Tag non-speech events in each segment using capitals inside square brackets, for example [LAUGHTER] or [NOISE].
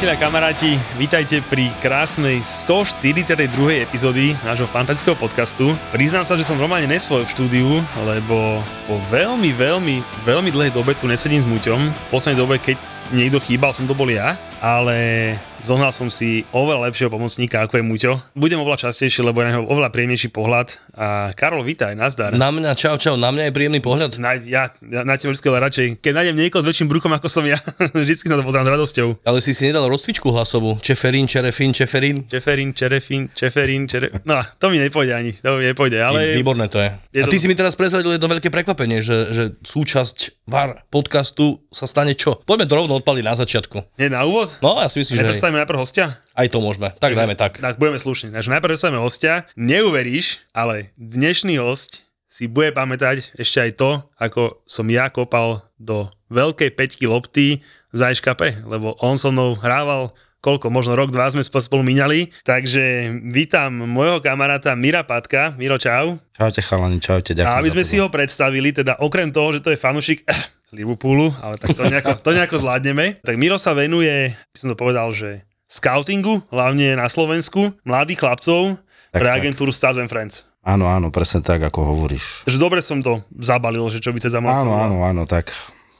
Priatelia, kamaráti, vítajte pri krásnej 142. epizódy nášho fantastického podcastu. Priznám sa, že som normálne nesvoj v štúdiu, lebo po veľmi, veľmi, veľmi dlhej dobe tu nesedím s Muťom. V poslednej dobe, keď niekto chýbal, som to bol ja, ale zohnal som si oveľa lepšieho pomocníka, ako je Muťo. Budem oveľa častejšie, lebo je na neho oveľa príjemnejší pohľad. A Karol, vítaj, nazdar. Na mňa, čau, čau, na mňa je príjemný pohľad. Na, ja, ja na teba vždy radšej, keď nájdem niekoho s väčším bruchom ako som ja, [LAUGHS] vždycky sa to pozrám s radosťou. Ale si si nedal rozcvičku hlasovú. Čeferín, čerefín, čeferín. Čeferín, čerefín, čeferín, čere... No, to mi nepôjde ani, to mi nepôjde, ale... Výborné to je. je A ty to... si mi teraz prezradil jedno veľké prekvapenie, že, že súčasť VAR podcastu sa stane čo? Poďme to rovno odpaliť na začiatku. Nie, na úvod? No, ja si myslím, že... Predstavíme najprv hostia? Aj to môžeme. Tak dajme tak. Tak budeme slušní. Takže najprv predstavíme hostia. Neuveríš, ale dnešný host si bude pamätať ešte aj to, ako som ja kopal do veľkej peťky lopty za EŠKP, lebo on so mnou hrával koľko, možno rok, dva sme spolu minali. Takže vítam môjho kamaráta Mira Patka. Miro, čau. Čaute chalani, čaute, ďakujem. A aby sme si ho predstavili, teda okrem toho, že to je fanušik Liverpoolu, ale tak to nejako, to nejako zvládneme. Tak Miro sa venuje, by som to povedal, že scoutingu, hlavne na Slovensku, mladých chlapcov tak, pre tak. agentúru Stars and Friends. Áno, áno, presne tak, ako hovoríš. Takže dobre som to zabalil, že čo by sa za Áno, áno, áno, tak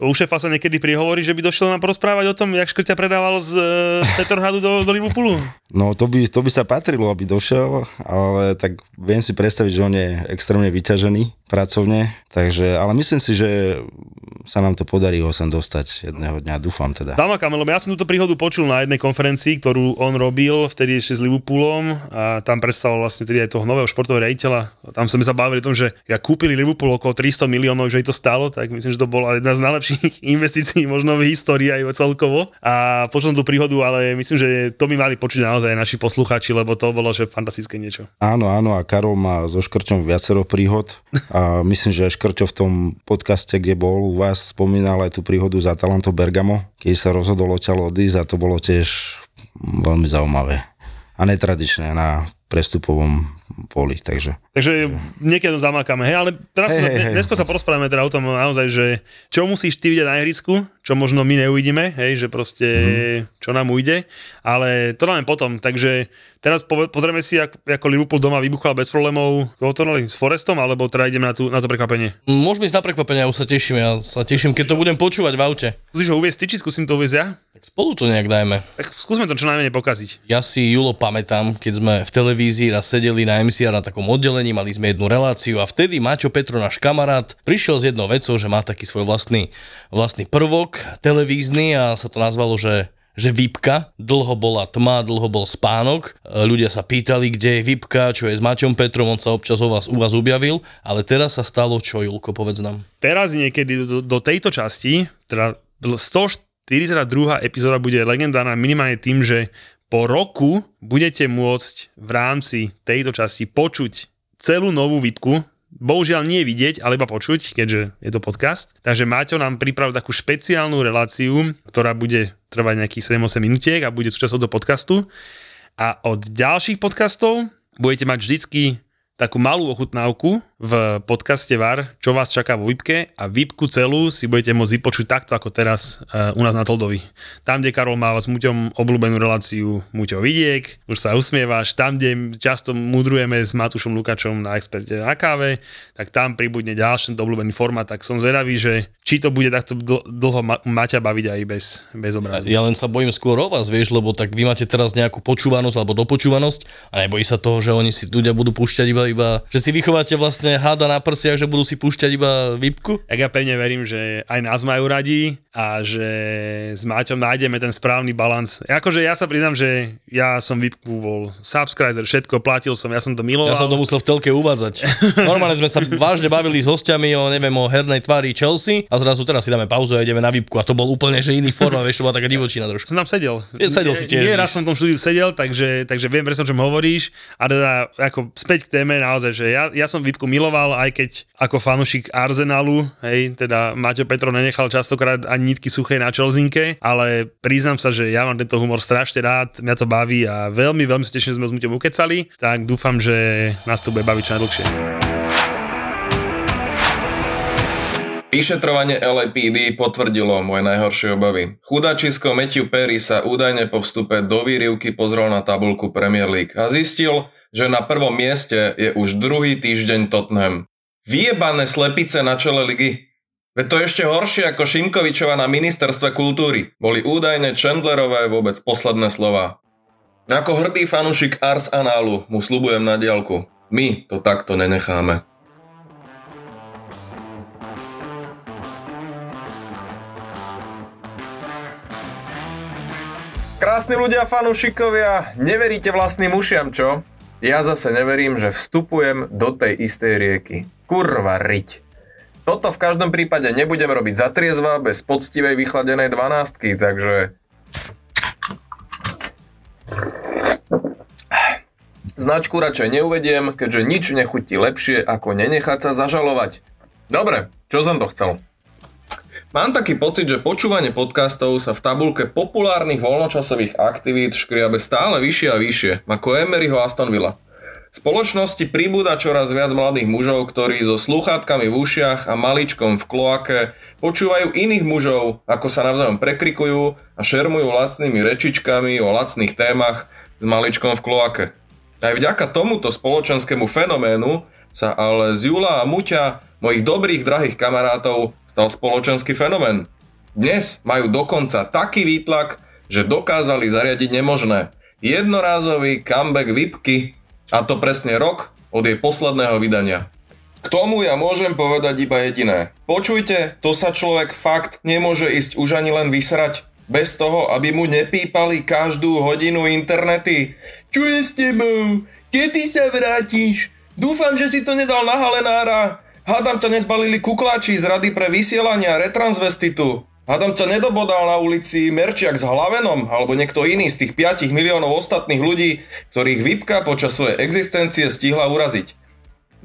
u šéfa sa niekedy prihovorí, že by došiel nám porozprávať o tom, jak škrťa predával z, z Petrhadu do, do Liverpoolu? No to by, to by sa patrilo, aby došiel, ale tak viem si predstaviť, že on je extrémne vyťažený pracovne, takže, ale myslím si, že sa nám to podarí ho sem dostať jedného dňa, dúfam teda. Dáma Kamelo, ja som túto príhodu počul na jednej konferencii, ktorú on robil vtedy ešte s Liverpoolom a tam predstavoval vlastne tedy aj toho nového športového rejiteľa. Tam sme sa bavili o tom, že ja kúpili Liverpool okolo 300 miliónov, že ich to stálo, tak myslím, že to bola jedna z najlepších [LAUGHS] investícií možno v histórii aj celkovo. A počul tú príhodu, ale myslím, že to by mali počuť naozaj naši posluchači, lebo to bolo že fantastické niečo. Áno, áno, a Karol má so Škrťom viacero príhod a [LAUGHS] myslím, že Škrťo v tom podcaste, kde bol u vás, spomínal aj tú príhodu za Talanto Bergamo, keď sa rozhodol odtiaľ odísť a to bolo tiež veľmi zaujímavé a netradičné na prestupovom poli, takže... Takže niekedy to zamákame, hej, ale teraz hey, sa, hey, dnesko sa porozprávame teda o tom naozaj, že čo musíš ty vidieť na ihrisku, čo možno my neuvidíme, hej, že proste mm. čo nám ujde, ale to dáme potom, takže teraz po, pozrieme si, ako, ako Liverpool doma vybuchal bez problémov, koho to s Forestom, alebo teda ideme na, tú, na to prekvapenie? Môžeme ísť na prekvapenie, ja už sa teším, ja sa teším, keď to budem počúvať v aute. Skúsiš ho uviezť ty, či skúsim to uviezť ja? Tak spolu to nejak dajme. Tak skúsme to čo najmenej pokaziť. Ja si Julo pamätám, keď sme v televízii raz sedeli na MCR na takom oddelení, mali sme jednu reláciu a vtedy Maťo Petro, náš kamarát, prišiel s jednou vecou, že má taký svoj vlastný, vlastný prvok televízny a sa to nazvalo, že že VIPka, dlho bola tma, dlho bol spánok, ľudia sa pýtali, kde je VIPka, čo je s Maťom Petrom, on sa občas u vás, u vás objavil, ale teraz sa stalo čo, Julko, povedz nám. Teraz niekedy do, do tejto časti, teda 142. epizóda bude legendárna minimálne tým, že po roku budete môcť v rámci tejto časti počuť celú novú výpku, bohužiaľ nie vidieť, ale iba počuť, keďže je to podcast. Takže Maťo nám pripravil takú špeciálnu reláciu, ktorá bude trvať nejakých 7-8 minútiek a bude súčasťou do podcastu. A od ďalších podcastov budete mať vždycky takú malú ochutnávku v podcaste VAR, čo vás čaká vo VIPke a VIPku celú si budete môcť vypočuť takto ako teraz uh, u nás na Toldovi. Tam, kde Karol má s Muťom obľúbenú reláciu Muťo vidiek, už sa usmievaš, tam, kde často mudrujeme s Matúšom Lukačom na experte na káve, tak tam pribudne ďalší obľúbený formát, tak som zvedavý, že či to bude takto dlho ma- Maťa baviť aj bez, bez obrazu. Ja len sa bojím skôr o vás, vieš, lebo tak vy máte teraz nejakú počúvanosť alebo dopočúvanosť a nebojí sa toho, že oni si ľudia budú púšťať iba, iba že si vychováte vlastne úplne háda na prsiach, že budú si púšťať iba výpku? Tak ja pevne verím, že aj nás majú radi a že s Máťom nájdeme ten správny balans. Akože ja sa priznám, že ja som výpku bol subscriber, všetko platil som, ja som to miloval. Ja som to musel v telke uvádzať. Normálne sme sa vážne bavili s hostiami o, neviem, o hernej tvári Chelsea a zrazu teraz si dáme pauzu a ideme na výpku a to bol úplne že iný forma, vieš, to bola taká divočina trošku. Som tam sedel. Sedel si tiež. Nie, raz som v tom štúdiu sedel, takže, takže viem presne, o čom hovoríš. A teda ako späť k téme naozaj, že ja, ja som výpku miloval, aj keď ako fanušik Arsenalu, hej, teda Maťo Petro nenechal častokrát ani nitky suché na čelzinke, ale priznám sa, že ja mám tento humor strašne rád, mňa to baví a veľmi, veľmi sa teším, že sme s Muťom ukecali, tak dúfam, že nás to bude baviť čo najdlhšie. Vyšetrovanie LAPD potvrdilo moje najhoršie obavy. Chudačisko Matthew Perry sa údajne po vstupe do výrivky pozrel na tabulku Premier League a zistil, že na prvom mieste je už druhý týždeň Tottenham. Vyjebané slepice na čele ligy. Veď to je ešte horšie ako Šimkovičova na ministerstve kultúry. Boli údajne Chandlerové vôbec posledné slova. Ako hrdý fanušik Ars Análu mu slubujem na diálku. My to takto nenecháme. Krásni ľudia, fanúšikovia, neveríte vlastným ušiam, čo? Ja zase neverím, že vstupujem do tej istej rieky. Kurva riť. Toto v každom prípade nebudem robiť za triezva, bez poctivej vychladenej dvanástky, takže... Značku radšej neuvediem, keďže nič nechutí lepšie, ako nenechať sa zažalovať. Dobre, čo som to chcel? Mám taký pocit, že počúvanie podcastov sa v tabulke populárnych voľnočasových aktivít škriabe stále vyššie a vyššie, ako Emeryho Aston Villa. V spoločnosti pribúda čoraz viac mladých mužov, ktorí so slúchatkami v ušiach a maličkom v kloake počúvajú iných mužov, ako sa navzájom prekrikujú a šermujú lacnými rečičkami o lacných témach s maličkom v kloake. Aj vďaka tomuto spoločenskému fenoménu sa ale z Jula a Muťa, mojich dobrých drahých kamarátov, stal spoločenský fenomén. Dnes majú dokonca taký výtlak, že dokázali zariadiť nemožné. Jednorázový comeback Vipky a to presne rok od jej posledného vydania. K tomu ja môžem povedať iba jediné. Počujte, to sa človek fakt nemôže ísť už ani len vysrať bez toho, aby mu nepípali každú hodinu internety. Čo je s tebou? Kedy sa vrátiš? Dúfam, že si to nedal na halenára. Hádam ťa nezbalili kukláči z rady pre vysielania retransvestitu. Hádam ťa nedobodal na ulici Merčiak s Hlavenom alebo niekto iný z tých 5 miliónov ostatných ľudí, ktorých Vipka počas svojej existencie stihla uraziť.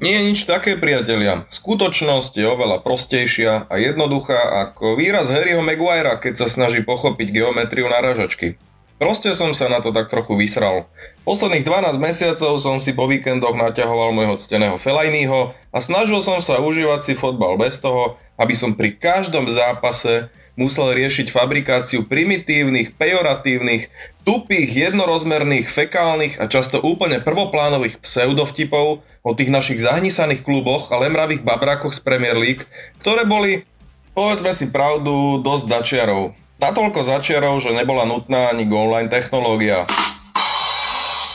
Nie je nič také, priatelia. Skutočnosť je oveľa prostejšia a jednoduchá ako výraz Harryho Maguirea, keď sa snaží pochopiť geometriu náražačky. Proste som sa na to tak trochu vysral. Posledných 12 mesiacov som si po víkendoch naťahoval môjho cteného Felajnýho a snažil som sa užívať si fotbal bez toho, aby som pri každom zápase musel riešiť fabrikáciu primitívnych, pejoratívnych, tupých, jednorozmerných, fekálnych a často úplne prvoplánových pseudovtipov o tých našich zahnisaných kluboch a lemravých babrákoch z Premier League, ktoré boli, povedzme si pravdu, dosť začiarov. Natoľko začiarov, že nebola nutná ani online technológia.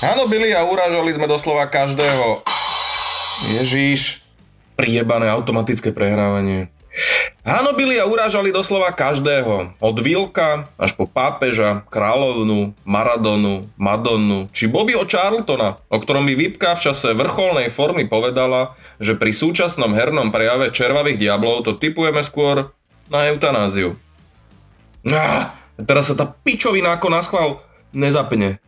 Hanobili a urážali sme doslova každého. Ježíš, priebané automatické prehrávanie. Hanobili a urážali doslova každého. Od Vilka až po pápeža, kráľovnu, Maradonu, Madonnu či Bobbyho Charltona, o ktorom mi Vipka v čase vrcholnej formy povedala, že pri súčasnom hernom prejave červavých diablov to typujeme skôr na eutanáziu. Ah, teraz sa tá pičovina ako na schvál nezapne.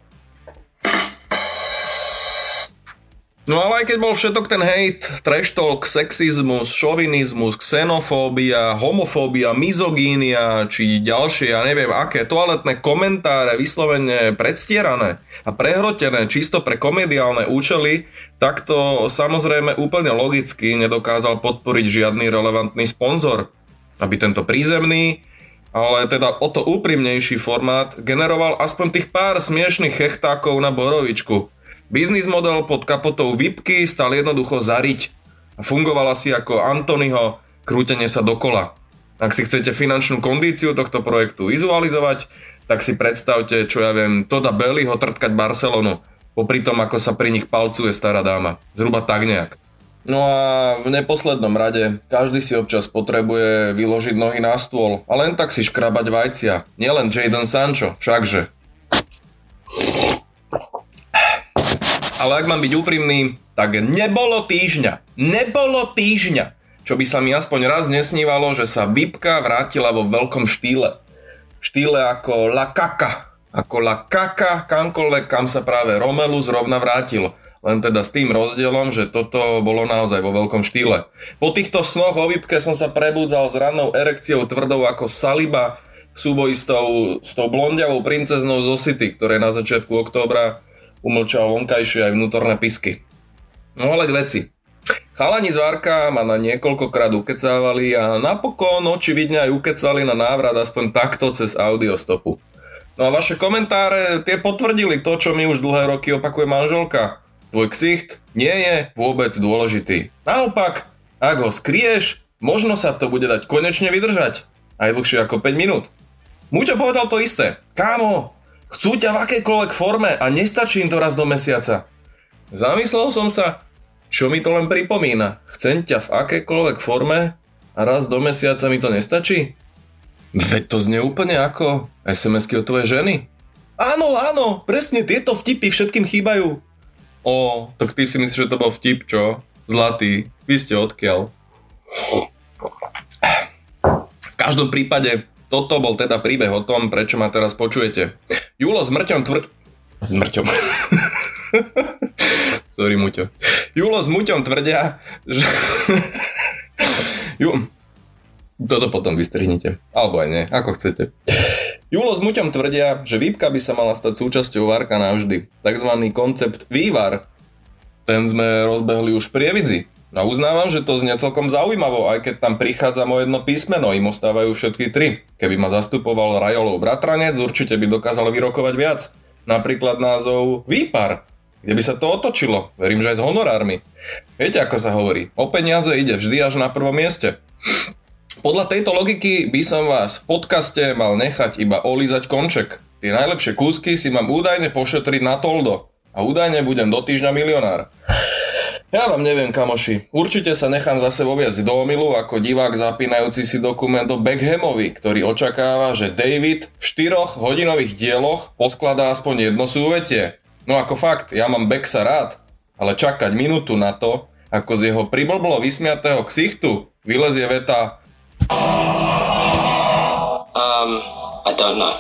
No ale aj keď bol všetok ten hejt, trash talk, sexizmus, šovinizmus, xenofóbia, homofóbia, mizogínia, či ďalšie, ja neviem aké, toaletné komentáre vyslovene predstierané a prehrotené čisto pre komediálne účely, tak to samozrejme úplne logicky nedokázal podporiť žiadny relevantný sponzor. Aby tento prízemný, ale teda o to úprimnejší formát generoval aspoň tých pár smiešných chechtákov na borovičku. Biznis model pod kapotou Vipky stal jednoducho zariť a fungovala si ako Antonyho krútenie sa dokola. Ak si chcete finančnú kondíciu tohto projektu vizualizovať, tak si predstavte, čo ja viem, Toda Bellyho trtkať Barcelonu, popri tom, ako sa pri nich palcuje stará dáma. Zhruba tak nejak. No a v neposlednom rade, každý si občas potrebuje vyložiť nohy na stôl a len tak si škrabať vajcia. Nielen Jadon Sancho, všakže. Ale ak mám byť úprimný, tak nebolo týždňa, nebolo týždňa, čo by sa mi aspoň raz nesnívalo, že sa Vipka vrátila vo veľkom štýle. V štýle ako La Kaka, ako La Kaka, kamkoľvek, kam sa práve Romelu zrovna vrátil len teda s tým rozdielom, že toto bolo naozaj vo veľkom štýle. Po týchto snoch o výpke som sa prebudzal s rannou erekciou tvrdou ako Saliba v súboji s tou, s tou blondiavou princeznou zo City, ktoré na začiatku októbra umlčal vonkajšie aj vnútorné pisky. No ale k veci. Chalani z Várka ma na niekoľkokrát ukecávali a napokon očividne aj ukecali na návrat aspoň takto cez audiostopu. No a vaše komentáre tie potvrdili to, čo mi už dlhé roky opakuje manželka. Tvoj ksicht nie je vôbec dôležitý. Naopak, ak ho skrieš, možno sa to bude dať konečne vydržať. Aj dlhšie ako 5 minút. Muťo povedal to isté. Kámo, chcú ťa v akejkoľvek forme a nestačí im to raz do mesiaca. Zamyslel som sa, čo mi to len pripomína. Chcem ťa v akejkoľvek forme a raz do mesiaca mi to nestačí? Veď to znie úplne ako SMS-ky od tvojej ženy. Áno, áno, presne tieto vtipy všetkým chýbajú. O, tak ty si myslíš, že to bol vtip, čo? Zlatý, vy ste odkiaľ. V každom prípade, toto bol teda príbeh o tom, prečo ma teraz počujete. Julo s mŕťom tvrd... S. [LAUGHS] Sorry, Muťo. Julo s Muťom tvrdia, že... [LAUGHS] Ju... Toto potom vystrihnite. Alebo aj nie, ako chcete. Julo s Muťom tvrdia, že výpka by sa mala stať súčasťou Varka navždy. Takzvaný koncept vývar. Ten sme rozbehli už pri Evidzi. A uznávam, že to znie celkom zaujímavo, aj keď tam prichádza moje jedno písmeno, im ostávajú všetky tri. Keby ma zastupoval Rajolov bratranec, určite by dokázal vyrokovať viac. Napríklad názov Výpar, kde by sa to otočilo. Verím, že aj s honorármi. Viete, ako sa hovorí, o peniaze ide vždy až na prvom mieste. Podľa tejto logiky by som vás v podcaste mal nechať iba olízať konček. Tie najlepšie kúsky si mám údajne pošetriť na Toldo. A údajne budem do týždňa milionár. Ja vám neviem, kamoši. Určite sa nechám zase voviesť do omilu ako divák zapínajúci si dokument o Beckhamovi, ktorý očakáva, že David v 4 hodinových dieloch poskladá aspoň jedno súvetie. No ako fakt, ja mám Becksa rád, ale čakať minútu na to, ako z jeho priblblo vysmiatého ksichtu vylezie veta Um, I don't know.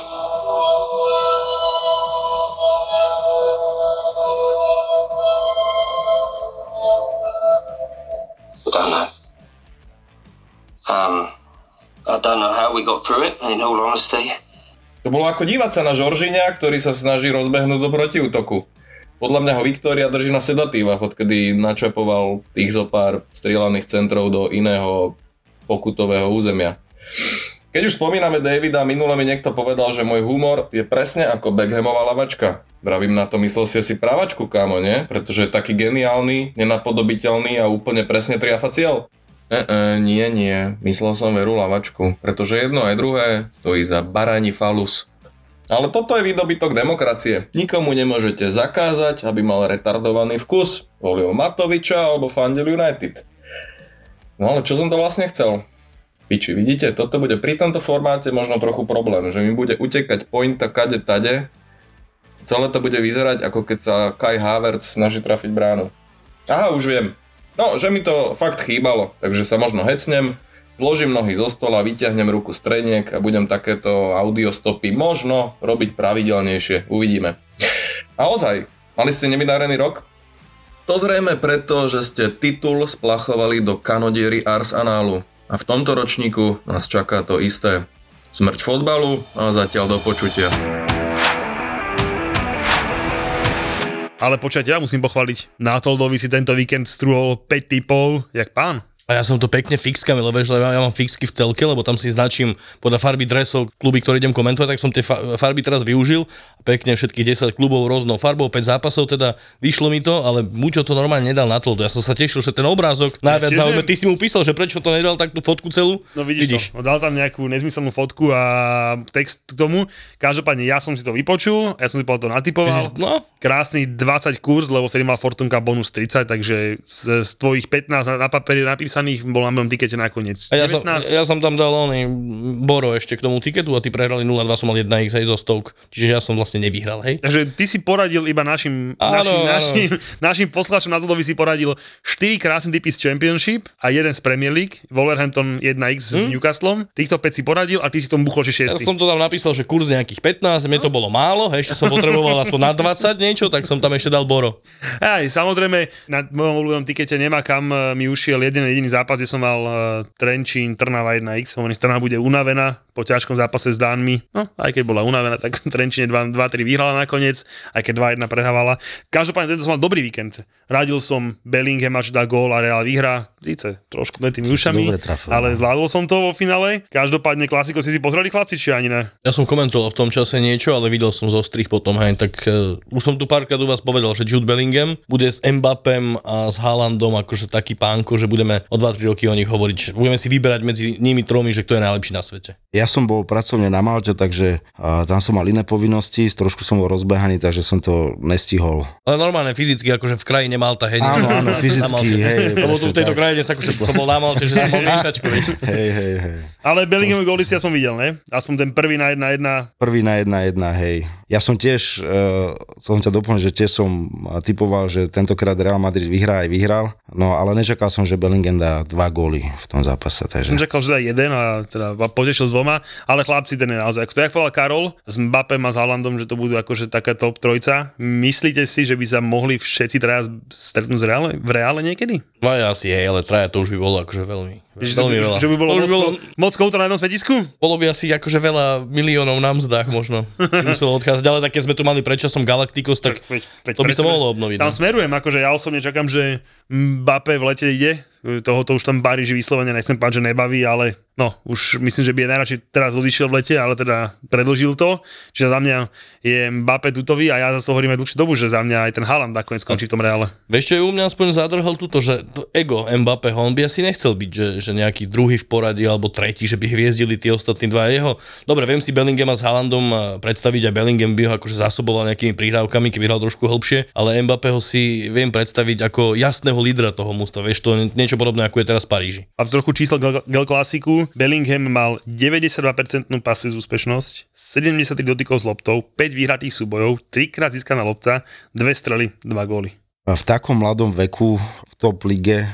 Um. To bolo ako dívať sa na Žoržiňa, ktorý sa snaží rozbehnúť do protiútoku. Podľa mňa ho Viktória drží na sedatívach, odkedy načapoval tých zo pár strieľaných centrov do iného pokutového územia. Keď už spomíname Davida, minule mi niekto povedal, že môj humor je presne ako Beckhamová lavačka. Vravím na to, myslel si si pravačku, kámo, nie? Pretože je taký geniálny, nenapodobiteľný a úplne presne triafa cieľ. E, e, nie, nie, myslel som veru lavačku, pretože jedno aj druhé stojí za barani falus. Ale toto je výdobytok demokracie. Nikomu nemôžete zakázať, aby mal retardovaný vkus. Volil Matoviča alebo fandil United. No ale čo som to vlastne chcel? Piči, vidíte, toto bude pri tomto formáte možno trochu problém, že mi bude utekať pointa kade tade. Celé to bude vyzerať ako keď sa Kai Havertz snaží trafiť bránu. Aha, už viem. No, že mi to fakt chýbalo, takže sa možno hecnem, zložím nohy zo stola, vyťahnem ruku streniek a budem takéto audiostopy možno robiť pravidelnejšie. Uvidíme. A ozaj, mali ste nevydarený rok? To zrejme preto, že ste titul splachovali do kanodiery Ars Análu. A v tomto ročníku nás čaká to isté. Smrť fotbalu a zatiaľ do počutia. Ale počať, ja musím pochváliť. Na Toldovi si tento víkend strúhol 5 typov, jak pán. A ja som to pekne fixkami, lebo ja mám fixky v telke, lebo tam si značím podľa farby dresov kluby, ktoré idem komentovať, tak som tie fa- farby teraz využil. Pekne všetkých 10 klubov rôznou farbou, 5 zápasov, teda vyšlo mi to, ale Muťo to normálne nedal na to. Ja som sa tešil, že ten obrázok najviac neviem. Ty si mu písal, že prečo to nedal takú fotku celú? No vidíš, vidíš. to. No, dal tam nejakú nezmyselnú fotku a text k tomu. Každopádne ja som si to vypočul, ja som si to natypoval. No. Krásny 20 kurz, lebo vtedy mal Fortunka bonus 30, takže z, z tvojich 15 na, na papieri napísaných bol na mojom tikete nakoniec. A ja, som, 19. ja som tam dal oný Boro ešte k tomu tiketu a ty prehrali 0-2, som mal 1x aj zo Stoke. Čiže ja som vlastne nevyhral, hej? Takže ty si poradil iba našim, Áno, našim, áno. našim, našim poslucháčom na Dudovi si poradil 4 krásne typy z Championship a jeden z Premier League, Wolverhampton 1x s Newcastlom. Týchto 5 si poradil a ty si tomu buchol, že Hm? Ja 6. som to tam napísal, že kurz nejakých 15, mne to bolo málo, hej, ešte som potreboval aspoň na 20 niečo, tak som tam ešte dal Boro. Aj, samozrejme, na mojom obľúbenom tikete nemá kam e, mi ušiel jeden jediný zápas, kde som mal uh, Trenčín, Trnava 1x. Hovorím, Trnava bude unavená po ťažkom zápase s Dánmi. No, aj keď bola unavená, tak [LAUGHS] Trenčine 2-3 vyhrala nakoniec, aj keď 2-1 prehrávala. Každopádne tento som mal dobrý víkend. Radil som Bellingham, až dá gól a Real vyhrá. Síce trošku tými ušami, ale no. zvládol som to vo finále. Každopádne klasiko si si pozreli chlapci, či ani ne? Ja som komentoval v tom čase niečo, ale videl som zo strich potom, hej, tak uh, už som tu párkrát u vás povedal, že Jude Bellingham bude s Mbappem a s Haalandom akože taký pánko, že budeme o 2-3 roky o nich hovoriť, budeme si vyberať medzi nimi tromi, že kto je najlepší na svete. Ja som bol pracovne na Malte, takže a, tam som mal iné povinnosti, trošku som bol rozbehaný, takže som to nestihol. Ale normálne fyzicky, akože v krajine Malta, hej. Áno, áno, fyzicky, [LAUGHS] hej, Lebo tu v tejto tak. krajine sa akože som bol na Malte, že som mal [LAUGHS] miešačku, vieš. Hej, hej, hej. Ale si ja som videl, ne? Aspoň ten prvý na 1-1. Prvý na jedna jedna, hej. Ja som tiež, som ťa doplnil, že tiež som typoval, že tentokrát Real Madrid vyhrá aj vyhral, no ale nečakal som, že Bellingham dá dva góly v tom zápase, Som takže čakal, že dá jeden a teda potešil s dvoma, ale chlapci, ten je naozaj, ako to jak povedal Karol, s Mbappem a s Haalandom, že to budú akože taká top trojca. Myslíte si, že by sa mohli všetci teraz stretnúť z reále, v reále niekedy? Dvaja asi, hej, ale traja to už by bolo akože veľmi, Že, veľmi že, veľa. že by bolo to moc, bolo, moc kouta na jednom smetisku? bolo by asi akože veľa miliónov na mzdách možno. Muselo odchádzať, ale tak keď sme tu mali predčasom Galacticos, tak Veď- veď to by sa mohlo obnoviť. Tam no. smerujem, akože ja osobne čakám, že Mbappé v lete ide, tohoto už tam Paríži vyslovene nechcem páť, že nebaví, ale no, už myslím, že by je najradšej teraz odišiel v lete, ale teda predlžil to. Čiže za mňa je Mbappé tutový a ja zase hovorím aj dlhšiu dobu, že za mňa aj ten Haaland nakoniec skončí v tom reále. Vieš, čo je u mňa aspoň zadrhal túto, že to ego Mbappé, on by asi nechcel byť, že, že nejaký druhý v poradí alebo tretí, že by hviezdili tí ostatní dva jeho. Dobre, viem si Bellinghama s Haalandom eh, predstaviť a Bellingham by ho akože zásoboval nejakými prihrávkami, keby hral trošku hlbšie, ale Mbappé ho si viem predstaviť ako jasného lídra toho mústva. Vieš, to niečo podobné ako je teraz v Paríži. A trochu číslo Gel, Gel Bellingham mal 92% pasy z úspešnosť, 73 dotykov s loptou, 5 vyhratých súbojov, 3 krát získaná lopta, 2 strely, 2 góly. v takom mladom veku v top lige, eh,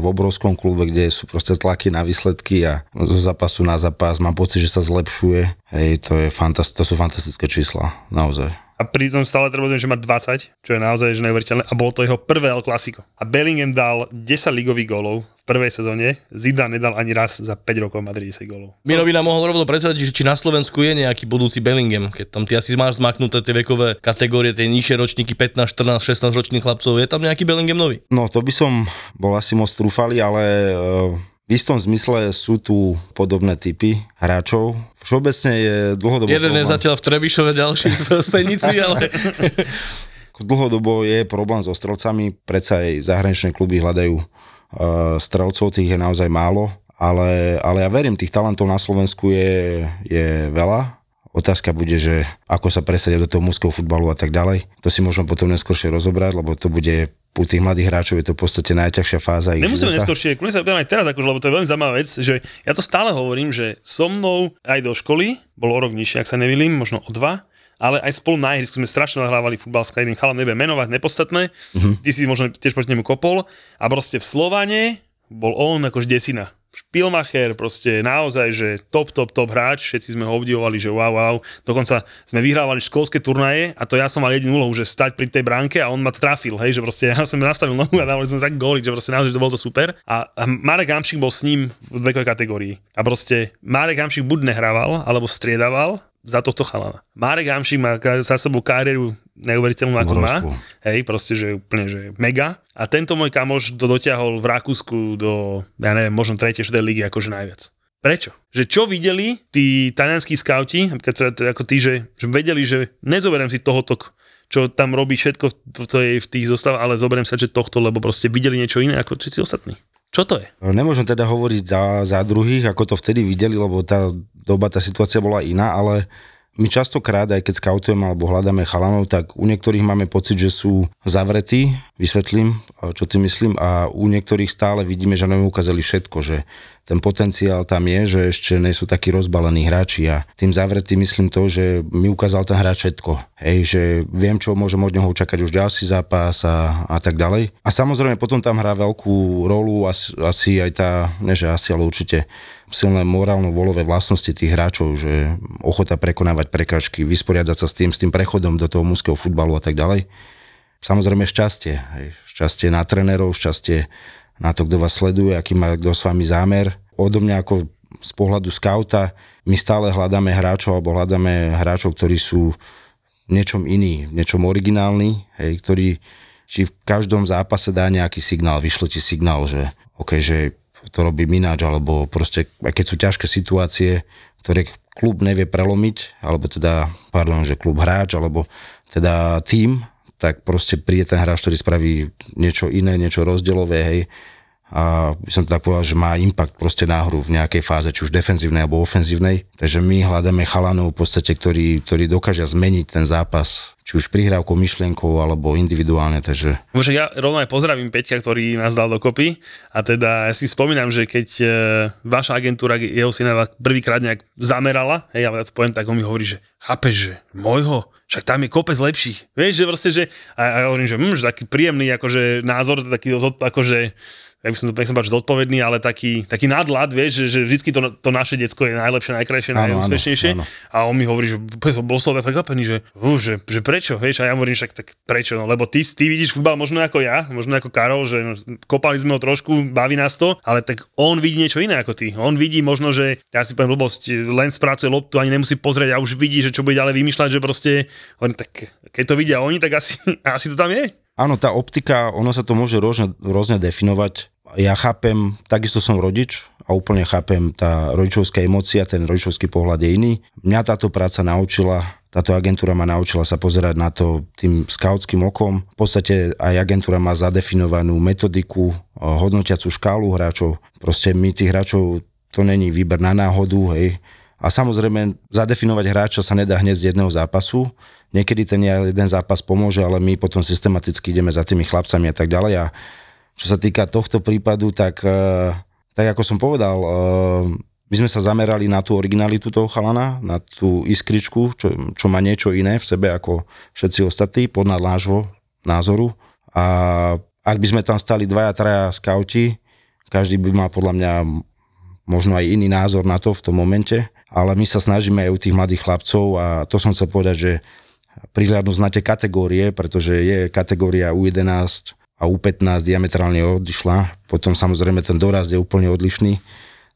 v obrovskom klube, kde sú proste tlaky na výsledky a zo zápasu na zápas mám pocit, že sa zlepšuje. Hej, to, je fantast- to sú fantastické čísla, naozaj. A pritom stále treba že má 20, čo je naozaj že neuveriteľné. A bolo to jeho prvé El Clasico. A Bellingham dal 10 ligových gólov v prvej sezóne. Zidane nedal ani raz za 5 rokov v Madride 10 gólov. Mino by nám mohol rovno prezradiť, že či na Slovensku je nejaký budúci Bellingham, keď tam ty asi máš zmaknuté tie vekové kategórie, tie nižšie ročníky 15, 14, 16 ročných chlapcov, je tam nejaký Bellingham nový? No to by som bol asi moc trúfali, ale eh, v istom zmysle sú tu podobné typy hráčov. Všeobecne je dlhodobo Jeden je problém- zatiaľ v Trebišove, ďalší v Senici, ale... [LAUGHS] Dlhodobo je problém so strelcami, predsa aj zahraničné kluby hľadajú uh, strelcov, tých je naozaj málo, ale, ale ja verím, tých talentov na Slovensku je, je veľa. Otázka bude, že ako sa presadia do toho mužského futbalu a tak ďalej. To si môžeme potom neskôršie rozobrať, lebo to bude u tých mladých hráčov je to v podstate najťažšia fáza ich Nemusíme života. neskôršie, kľudne sa opýtam aj teraz, akože, lebo to je veľmi zaujímavá vec, že ja to stále hovorím, že so mnou aj do školy, bol o rok nižšie, ak sa nevilím, možno o dva, ale aj spolu na ihrisku sme strašne nahrávali futbal s jedným chalam, neviem menovať, nepodstatné. Mhm. Ty si možno tiež proti nemu kopol a proste v Slovane bol on akože desina. Špilmacher, proste naozaj, že top, top, top hráč, všetci sme ho obdivovali, že wow, wow. Dokonca sme vyhrávali školské turnaje a to ja som mal jedinú úlohu, že stať pri tej bránke a on ma trafil, hej, že proste [LAUGHS] ja som nastavil nohu a dávali sme tak góly, že proste naozaj to bolo to super. A, Marek Hamšik bol s ním v vekovej kategórii. A proste Marek Hamšik buď nehrával, alebo striedával, za tohto chalana. Marek Hamšík má za sebou kariéru neuveriteľnú, ako má. Hej, proste, že úplne, že mega. A tento môj kamoš to dotiahol v Rakúsku do, ja neviem, možno 3. 4. ligy akože najviac. Prečo? Že čo videli tí talianskí skauti, teda, teda ako tí, že, že vedeli, že nezoberiem si tohoto, čo tam robí všetko v, tej, v tých zostavách, ale zoberiem sa, že tohto, lebo proste videli niečo iné ako všetci ostatní. Čo to je? Nemôžem teda hovoriť za, za druhých, ako to vtedy videli, lebo tá doba, tá situácia bola iná, ale my častokrát, aj keď skautujeme alebo hľadáme chalanov, tak u niektorých máme pocit, že sú zavretí, vysvetlím, čo tým myslím, a u niektorých stále vidíme, že nám ukázali všetko, že ten potenciál tam je, že ešte nie sú takí rozbalení hráči a tým zavretý myslím to, že mi ukázal ten hráč všetko. Hej, že viem, čo môžem od neho čakať už ďalší zápas a, a tak ďalej. A samozrejme potom tam hrá veľkú rolu asi, asi aj tá, ne že asi, ale určite silné morálno-volové vlastnosti tých hráčov, že ochota prekonávať prekážky, vysporiadať sa s tým, s tým prechodom do toho mužského futbalu a tak ďalej. Samozrejme šťastie. Hej. Šťastie na trénerov, šťastie na to, kto vás sleduje, aký má kto s vami zámer. Odo mňa ako z pohľadu skauta, my stále hľadáme hráčov alebo hľadáme hráčov, ktorí sú v niečom iní, v niečom originálny, hej, ktorý či v každom zápase dá nejaký signál, vyšle ti signál, že OK, že to robí ináč, alebo proste, keď sú ťažké situácie, ktoré klub nevie prelomiť, alebo teda, pardon, že klub hráč, alebo teda tým, tak proste príde ten hráč, ktorý spraví niečo iné, niečo rozdielové, hej. A by som tak povedal, že má impact proste na hru v nejakej fáze, či už defenzívnej alebo ofenzívnej. Takže my hľadáme chalanov v podstate, ktorí, ktorí dokážia zmeniť ten zápas, či už prihrávkou, myšlienkou alebo individuálne. Takže Môže ja rovno aj pozdravím Peťka, ktorý nás dal dokopy a teda ja si spomínam, že keď e, vaša agentúra jeho syna prvýkrát nejak zamerala, hej, ja to poviem, tak on mi hovorí, že chápeš, že môjho, však tam je kopec lepší. Vieš, že proste, že a, a ja hovorím, že, hm, že taký príjemný akože názor, taký akože jak by som nechcem povedať, že zodpovedný, ale taký, taký nadlad, vieš, že, že vždy to, to naše decko je najlepšie, najkrajšie, Áno, najúspešnejšie. áno, áno. A on mi hovorí, že som bol toho prekvapený, že, uh, že, že prečo, vieš, a ja hovorím, však tak prečo, no, lebo ty, ty vidíš futbal možno ako ja, možno ako Karol, že no, kopali sme ho trošku, baví nás to, ale tak on vidí niečo iné ako ty. On vidí možno, že ja si poviem blbosť, len spracuje loptu, ani nemusí pozrieť a už vidí, že čo bude ďalej vymýšľať, že proste, hovorím, tak keď to vidia oni, tak asi, [LAUGHS] asi to tam je. Áno, tá optika, ono sa to môže rôzne, rôzne definovať. Ja chápem, takisto som rodič a úplne chápem, tá rodičovská emocia, ten rodičovský pohľad je iný. Mňa táto práca naučila, táto agentúra ma naučila sa pozerať na to tým skautským okom. V podstate aj agentúra má zadefinovanú metodiku, hodnotiacu škálu hráčov. Proste my tých hráčov, to není výber na náhodu, hej. A samozrejme, zadefinovať hráča sa nedá hneď z jedného zápasu. Niekedy ten jeden zápas pomôže, ale my potom systematicky ideme za tými chlapcami a tak ďalej. A čo sa týka tohto prípadu, tak, eh, tak ako som povedal, eh, my sme sa zamerali na tú originalitu toho chalana, na tú iskričku, čo, čo má niečo iné v sebe ako všetci ostatní, podľa nášho názoru. A ak by sme tam stali dvaja, traja skauti, každý by mal podľa mňa možno aj iný názor na to v tom momente, ale my sa snažíme aj u tých mladých chlapcov a to som chcel povedať, že prihľadnúť na tie kategórie, pretože je kategória U11 a U15 diametrálne odišla, potom samozrejme ten doraz je úplne odlišný,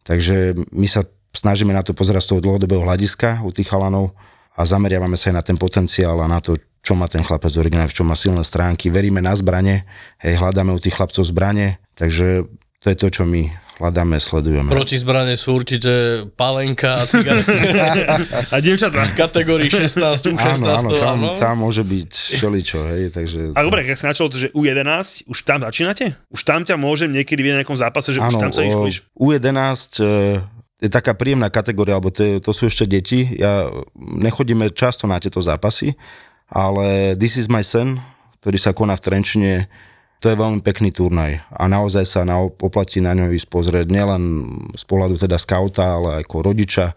takže my sa snažíme na to pozerať z toho dlhodobého hľadiska u tých chalanov a zameriavame sa aj na ten potenciál a na to, čo má ten chlapec originálne, v čom má silné stránky. Veríme na zbranie, hej, hľadáme u tých chlapcov zbranie, takže to je to, čo my hľadáme, sledujeme. Proti zbrane sú určite palenka a cigarety. [LAUGHS] A dievčatá. v kategórii 16, U16. Áno, áno, tam, áno. tam môže byť všeličo, hej, takže... A dobre, keď si načalo to, že U11, už tam začínate? Už tam ťa môžem niekedy vidieť na nejakom zápase, že už tam sa iškolíš? U11 e, je taká príjemná kategória, alebo to, je, to sú ešte deti. Ja nechodíme často na tieto zápasy, ale This is my son, ktorý sa koná v Trenčine, to je veľmi pekný turnaj. A naozaj sa na, oplatí na ňo ísť pozrieť nielen z pohľadu teda skauta, ale ako rodiča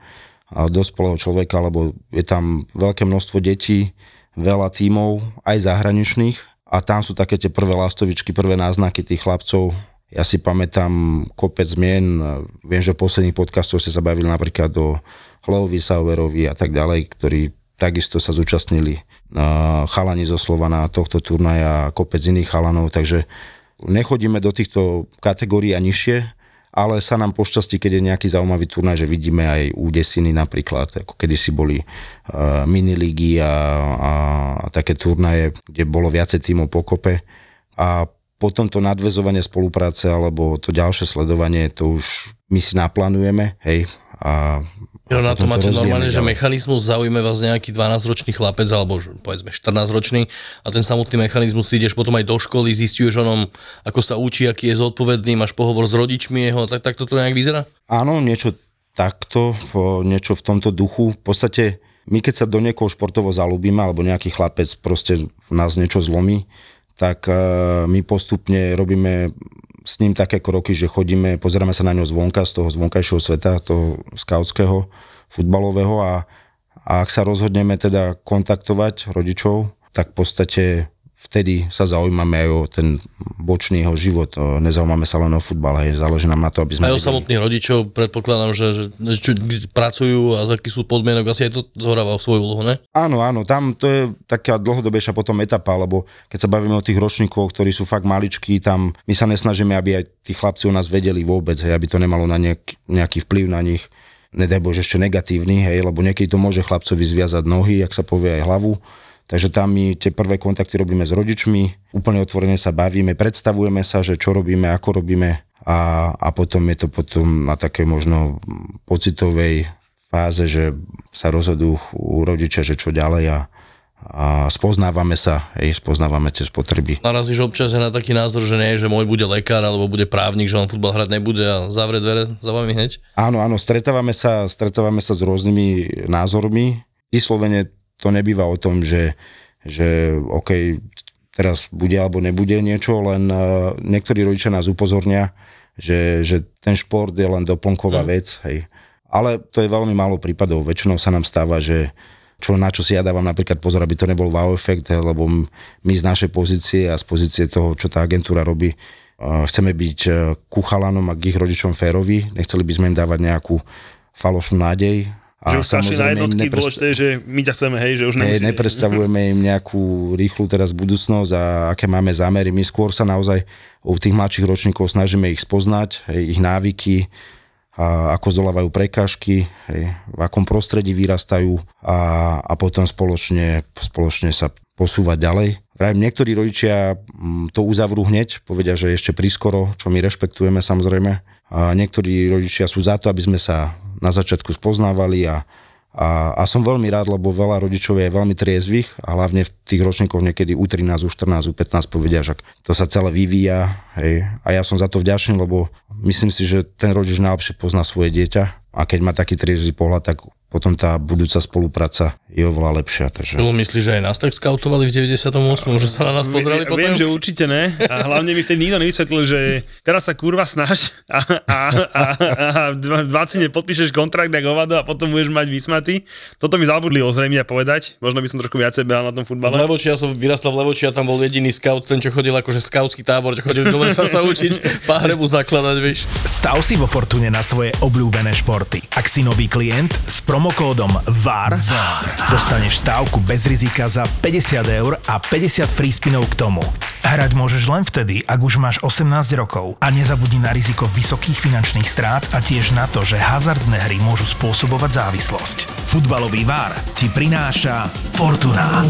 a dospelého človeka, lebo je tam veľké množstvo detí, veľa tímov, aj zahraničných. A tam sú také tie prvé lastovičky, prvé náznaky tých chlapcov. Ja si pamätám kopec zmien, viem, že v posledných podcastov ste sa bavili napríklad o Hlovovi Sauerovi a tak ďalej, ktorí takisto sa zúčastnili uh, chalani zo Slovana tohto turnaja a kopec iných chalanov, takže nechodíme do týchto kategórií a nižšie, ale sa nám pošťastí, keď je nejaký zaujímavý turnaj, že vidíme aj u Desiny napríklad, ako kedysi boli uh, miniligy a, a, a také turnaje, kde bolo viacej tímov pokope a potom to nadvezovanie spolupráce alebo to ďalšie sledovanie, to už my si naplánujeme, hej, a Jo, na to máte rozvíjame normálne, že ďalej. mechanizmus zaujíme vás nejaký 12-ročný chlapec, alebo že povedzme 14-ročný a ten samotný mechanizmus ideš potom aj do školy, zistuješ o ňom, ako sa učí, aký je zodpovedný, máš pohovor s rodičmi jeho, tak, tak toto nejak vyzerá? Áno, niečo takto, niečo v tomto duchu. V podstate my keď sa do niekoho športovo zalúbime, alebo nejaký chlapec proste nás niečo zlomí, tak e, my postupne robíme s ním také kroky, že chodíme, pozeráme sa na ňo zvonka, z toho zvonkajšieho sveta, toho skautského, futbalového a, a ak sa rozhodneme teda kontaktovať rodičov, tak v podstate vtedy sa zaujímame aj o ten bočný jeho život. Nezaujímame sa len o futbal, hej, záleží nám na to, aby sme... Aj o samotných rodičov predpokladám, že, že, čo, pracujú a z akých sú podmienok, asi aj to zohráva svoju úlohu, ne? Áno, áno, tam to je taká dlhodobejšia potom etapa, lebo keď sa bavíme o tých ročníkoch, ktorí sú fakt maličkí, tam my sa nesnažíme, aby aj tí chlapci o nás vedeli vôbec, hej, aby to nemalo na nejak, nejaký vplyv na nich, nedaj Bože ešte negatívny, hej, lebo niekedy to môže chlapcovi zviazať nohy, ak sa povie aj hlavu. Takže tam my tie prvé kontakty robíme s rodičmi, úplne otvorene sa bavíme, predstavujeme sa, že čo robíme, ako robíme a, a potom je to potom na také možno pocitovej fáze, že sa rozhodujú u rodičia, že čo ďalej a, a spoznávame sa, hej, spoznávame tie spotreby. Narazíš občas na taký názor, že nie, že môj bude lekár alebo bude právnik, že on futbal hrať nebude a zavrie dvere za vami hneď? Áno, áno, stretávame sa, stretávame sa s rôznymi názormi. Vyslovene to nebýva o tom, že, že OK, teraz bude alebo nebude niečo, len uh, niektorí rodičia nás upozornia, že, že ten šport je len doplnková mm. vec, hej. Ale to je veľmi málo prípadov. Väčšinou sa nám stáva, že čo, na čo si ja dávam napríklad pozor, aby to nebol wow efekt, lebo my z našej pozície a z pozície toho, čo tá agentúra robí, uh, chceme byť uh, ku chalanom a k ich rodičom férovi, nechceli by sme im dávať nejakú falošnú nádej. Že už kašli na jednotky, nepres- dôležité že my ťa chceme, hej, že už nemusí. nepredstavujeme im nejakú rýchlu teraz budúcnosť a aké máme zámery. My skôr sa naozaj u tých mladších ročníkov snažíme ich spoznať, hej, ich návyky, a ako zdolávajú prekážky, hej, v akom prostredí vyrastajú a, a potom spoločne, spoločne sa posúvať ďalej. Vrajím, niektorí rodičia mm, to uzavrú hneď, povedia, že ešte prískoro, čo my rešpektujeme samozrejme. A niektorí rodičia sú za to, aby sme sa na začiatku spoznávali a, a, a som veľmi rád, lebo veľa rodičov je veľmi triezvych a hlavne v tých ročníkoch niekedy u 13, u 14, u 15 povedia, že to sa celé vyvíja. Hej. A ja som za to vďačný, lebo myslím si, že ten rodič najlepšie pozná svoje dieťa a keď má taký triezvy pohľad, tak potom tá budúca spolupráca je oveľa lepšia. Takže... Lebo myslíš, že aj nás tak skautovali v 98., že sa na nás pozreli Viem, potom? viem, že určite ne. A hlavne mi vtedy nikto nevysvetlil, že teraz sa kurva snaž a, a, a, a v 20 podpíšeš kontrakt jak hovado a potom budeš mať vysmaty. Toto mi zabudli ozrejmiť a povedať. Možno by som trošku viacej behal na tom V futbale. Levoči, ja som vyrastal v Levoči a tam bol jediný scout, ten čo chodil akože skautský tábor, čo chodil do lesa sa učiť páhrebu zakladať, vieš. Stav si vo Fortune na svoje obľúbené športy. Ak si nový klient, s promokódom VAR, VAR dostaneš stávku bez rizika za 50 eur a 50 free spinov k tomu. Hrať môžeš len vtedy, ak už máš 18 rokov a nezabudni na riziko vysokých finančných strát a tiež na to, že hazardné hry môžu spôsobovať závislosť. Futbalový VAR ti prináša Fortuna.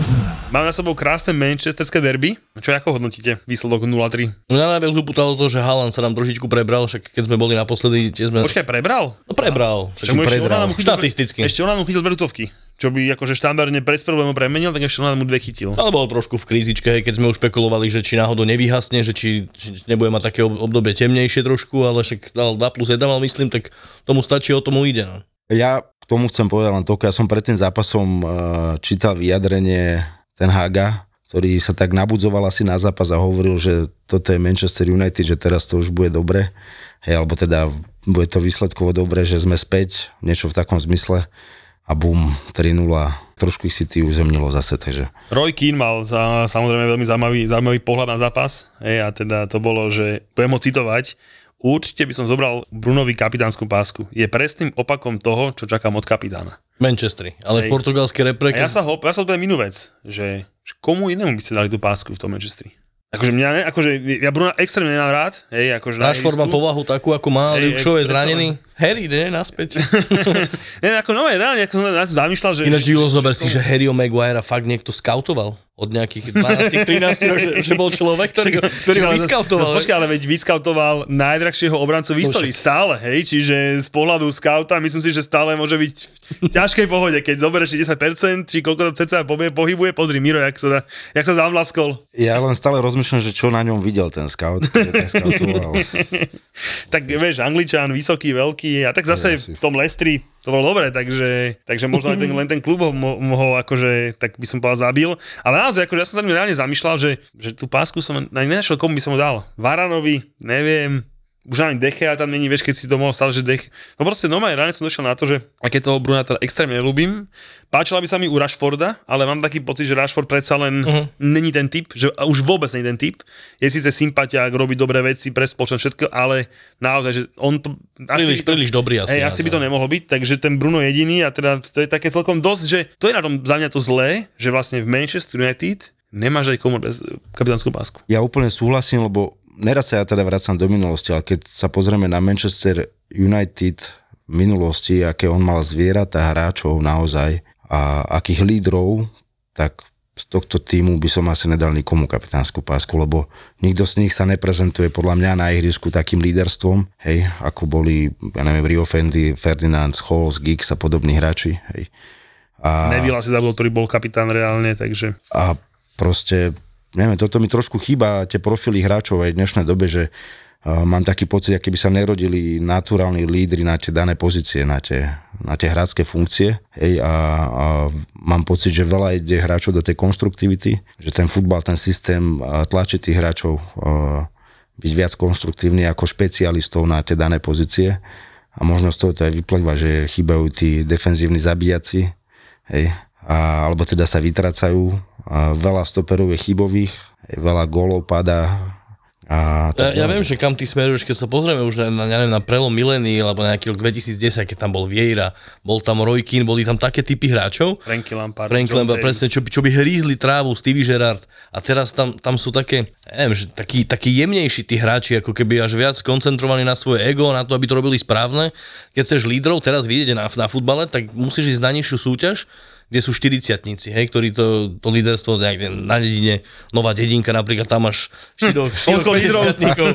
Mám na sebou krásne manchesterské derby. Čo ako hodnotíte? Výsledok 0-3. Mňa najviac upútalo to, že Haaland sa nám trošičku prebral, však keď sme boli naposledy, tie sme... Počkaj, prebral? No prebral. Ešte predral. Onana mu chytil- Štatisticky. Ešte on mu chytil z Bertutovky. Čo by akože štandardne bez problémov premenil, tak ešte on mu dve chytil. Ale bol trošku v krízičke, hej, keď sme už špekulovali, že či náhodou nevyhasne, že či, či nebude mať také ob- obdobie temnejšie trošku, ale však dal 2 plus 1, mal myslím, tak tomu stačí, o tomu ide. No. Ja k tomu chcem povedať len toľko. Ja som pred tým zápasom uh, čítal vyjadrenie ten Haga, ktorý sa tak nabudzoval asi na zápas a hovoril, že toto je Manchester United, že teraz to už bude dobre. Hej, alebo teda bude to výsledkovo dobre, že sme späť, niečo v takom zmysle. A bum, 3-0. Trošku ich City uzemnilo zase, takže... Roy Keane mal za, samozrejme veľmi zaujímavý, zaujímavý pohľad na zápas. Hej, a teda to bolo, že budem ho citovať. Určite by som zobral Brunovi kapitánsku pásku. Je presným opakom toho, čo čakám od kapitána. Manchesteri, ale Hej. v portugalskej repre, A ja sa ho, ja sa opýtam inú vec, že, že komu inému by ste dali tú pásku v tom Manchesteri? Akože mňa, ne, akože ja Bruna extrémne nemám rád, hej, akože Rashford má povahu takú, ako má, Hej, Shaw je zranený. Harry, ne, naspäť. [LAUGHS] ne, ako no, reálne, ako som ja som zamýšľal, že... Ináč, Julo, zober si, že Harryho Maguirea fakt niekto skautoval od nejakých 12-13 rokov, že, že bol človek, ktorý, ho- ktorý ho Však, ale- vyskautoval. No, počkaj, ale veď vyskautoval najdrahšieho obrancu v histórii stále, hej, čiže z pohľadu skauta myslím si, že stále môže byť v ťažkej pohode, keď zoberieš 10%, či koľko to cca pobie- pohybuje, pozri Miro, jak sa, dá- jak sa zamlaskol. Ja len stále rozmýšľam, že čo na ňom videl ten scout, že tak scoutoval. [LAUGHS] tak vieš, Angličan, vysoký, veľký a tak zase v tom Lestri to bolo dobre, takže, takže možno len ten, [LAUGHS] len ten klub ho mo- mohol akože, tak by som povedal, zabil. Ale naozaj, akože ja som sa mi reálne zamýšľal, že, že tú pásku som na nenašiel, komu by som ho dal. Varanovi, neviem, už ani Dechea tam není, vieš, keď si to mohol stále, že Dech... No proste normálne reálne som došiel na to, že aké toho Bruna teda extrémne ľúbim. Páčila by sa mi u Rashforda, ale mám taký pocit, že Rashford predsa len uh-huh. není ten typ, že a už vôbec není ten typ. Je síce sympatiák, robí dobré veci pre spoločnosť, všetko, ale naozaj, že on to... Príliš, to, príliš dobrý asi. Hej, asi by to nemohlo byť, takže ten Bruno jediný a teda to je také celkom dosť, že to je na tom za mňa to zlé, že vlastne v Manchester United nemáš aj komu bez kapitánsku pásku. Ja úplne súhlasím, lebo neraz sa ja teda vracam do minulosti, ale keď sa pozrieme na Manchester United v minulosti, aké on mal zvieratá hráčov naozaj a akých lídrov, tak z tohto týmu by som asi nedal nikomu kapitánsku pásku, lebo nikto z nich sa neprezentuje podľa mňa na ihrisku takým líderstvom, hej, ako boli, ja neviem, Rio Fendi, Ferdinand, Scholes, Giggs a podobní hráči, hej. A... Nevila si zabudol, ktorý bol kapitán reálne, takže... a proste, neviem, toto mi trošku chýba, tie profily hráčov aj v dnešnej dobe, že uh, mám taký pocit, aký by sa nerodili naturálni lídry na tie dané pozície, na tie, na tie hrácké funkcie. Hej, a, a mám pocit, že veľa ide hráčov do tej konštruktivity, že ten futbal, ten systém tlačí tých hráčov uh, byť viac konštruktívny ako špecialistov na tie dané pozície. A možno z toho to aj vyplýva, že chýbajú tí defenzívni zabíjaci, hej, a, alebo teda sa vytracajú. A veľa stoperov je chybových, veľa gólov padá. A Ja, ja viem, že kam ty smeruješ, keď sa pozrieme už na, na, neviem, na prelom milénií, alebo na nejaký rok 2010, keď tam bol Vieira, bol tam Roy Keane, boli tam také typy hráčov. Franky Lampard, Frank John Lampard, presne, čo by, čo by hrízli trávu, Stevie Gerrard. A teraz tam, tam sú také, neviem, že takí, takí jemnejší tí hráči, ako keby až viac koncentrovaní na svoje ego, na to, aby to robili správne. Keď chceš lídrov teraz vidieť na, na futbale, tak musíš ísť na nižšiu súťaž, kde sú 40 hej, ktorí to, to líderstvo na dedine, Nová dedinka napríklad, tam máš široch, Toľko lídrov,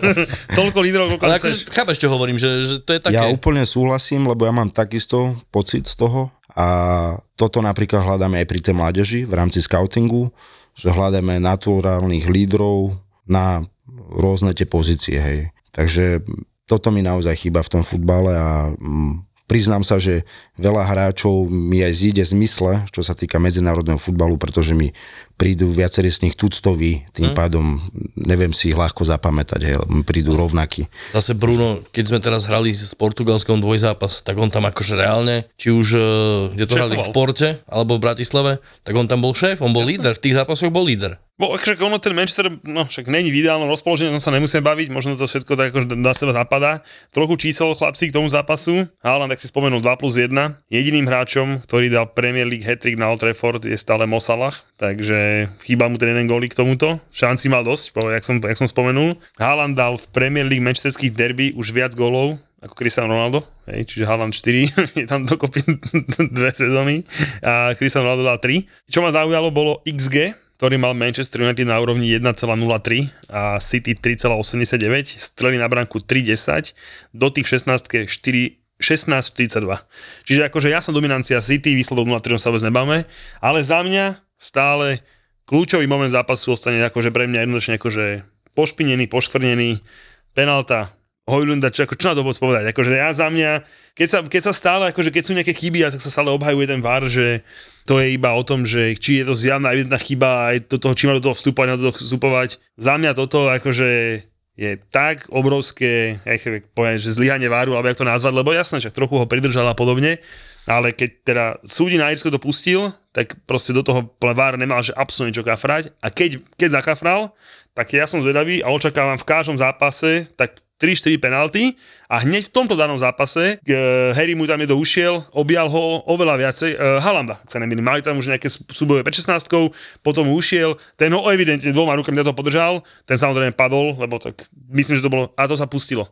[LAUGHS] toľko lídrov, koľko Ale chceš. akože, chápeš, čo hovorím, že, že to je také... Ja úplne súhlasím, lebo ja mám takisto pocit z toho a toto napríklad hľadáme aj pri tej mládeži v rámci scoutingu, že hľadáme naturálnych lídrov na rôzne tie pozície, hej. Takže toto mi naozaj chýba v tom futbale a mm, priznám sa, že veľa hráčov mi aj zíde z mysle, čo sa týka medzinárodného futbalu, pretože mi prídu viacerí z nich tuctoví, tým pádom neviem si ich ľahko zapamätať, hej, prídu rovnakí. Zase Bruno, keď sme teraz hrali s Portugalskom dvojzápas, tak on tam akože reálne, či už uh, kde to hrali v. Porte alebo v Bratislave, tak on tam bol šéf, on bol líder, v tých zápasoch bol líder. Bo však ono ten Manchester, no však není v ideálnom rozpoložení, no sa nemusíme baviť, možno to všetko tak akože na seba zapadá. Trochu čísel chlapci k tomu zápasu. Haaland, tak si spomenul 2 plus 1. Jediným hráčom, ktorý dal Premier League hat-trick na Old Trafford je stále Mo Salah, takže chýba mu ten jeden gólik k tomuto. Šanci mal dosť, jak som, jak som spomenul. Haaland dal v Premier League manchesterských derby už viac gólov ako Cristiano Ronaldo, hej, čiže Haaland 4, [LAUGHS] je tam dokopy [LAUGHS] dve sezóny a Cristiano Ronaldo dal 3. Čo ma zaujalo bolo XG, ktorý mal Manchester United na úrovni 1,03 a City 3,89, strely na branku 3,10, do tých 16 4 16-42. Čiže akože ja som dominancia City, výsledok 0-3 sa vôbec nebáme, ale za mňa stále kľúčový moment zápasu ostane akože pre mňa jednoznačne akože pošpinený, poškvrnený, penalta, Hojlunda, čo, ako, čo na to povedať? Akože ja za mňa, keď sa, keď sa stále, akože keď sú nejaké chyby, a tak sa stále obhajuje ten VAR, že to je iba o tom, že či je to zjavná evidentná chyba, aj do toho, či má do toho vstúpať, na do toho vstupovať. Za mňa toto akože je tak obrovské, ja poviem, že zlyhanie váru, alebo jak to nazvať, lebo jasné, že trochu ho pridržal a podobne, ale keď teda súdi na Irsko to pustil, tak proste do toho VAR nemal že absolútne čo kafrať. A keď, keď zakafral, tak ja som zvedavý a očakávam v každom zápase tak 3-4 penalty. A hneď v tomto danom zápase e, Harry mu tam je ušiel, objal ho oveľa viacej, e, Halanda, ak sa nemýlim, mali tam už nejaké súboje 5 potom mu ušiel, ten ho evidentne dvoma rukami to podržal, ten samozrejme padol, lebo tak myslím, že to bolo, a to sa pustilo.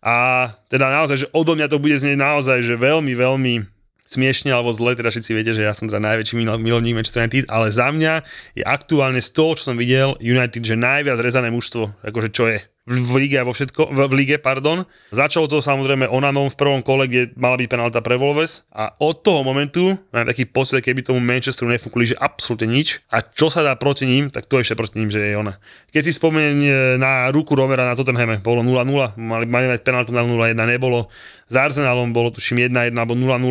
A teda naozaj, že odo mňa to bude znieť naozaj, že veľmi, veľmi smiešne alebo zle, teda všetci viete, že ja som teda najväčší milovník Manchester United, ale za mňa je aktuálne z toho, čo som videl, United, že najviac rezané mužstvo, akože čo je v lige vo všetko, v, v lige, pardon. Začalo to samozrejme Onanom v prvom kole, kde mala byť penalta pre Wolves a od toho momentu mám taký pocit, keby tomu Manchesteru nefúkli, že absolútne nič a čo sa dá proti ním, tak to ešte proti ním, že je ona. Keď si spomeniem na ruku Romera na Tottenhame, bolo 0-0, mali, mali mať penaltu na 0-1, nebolo. S Arsenalom bolo tuším 1-1 alebo 0-0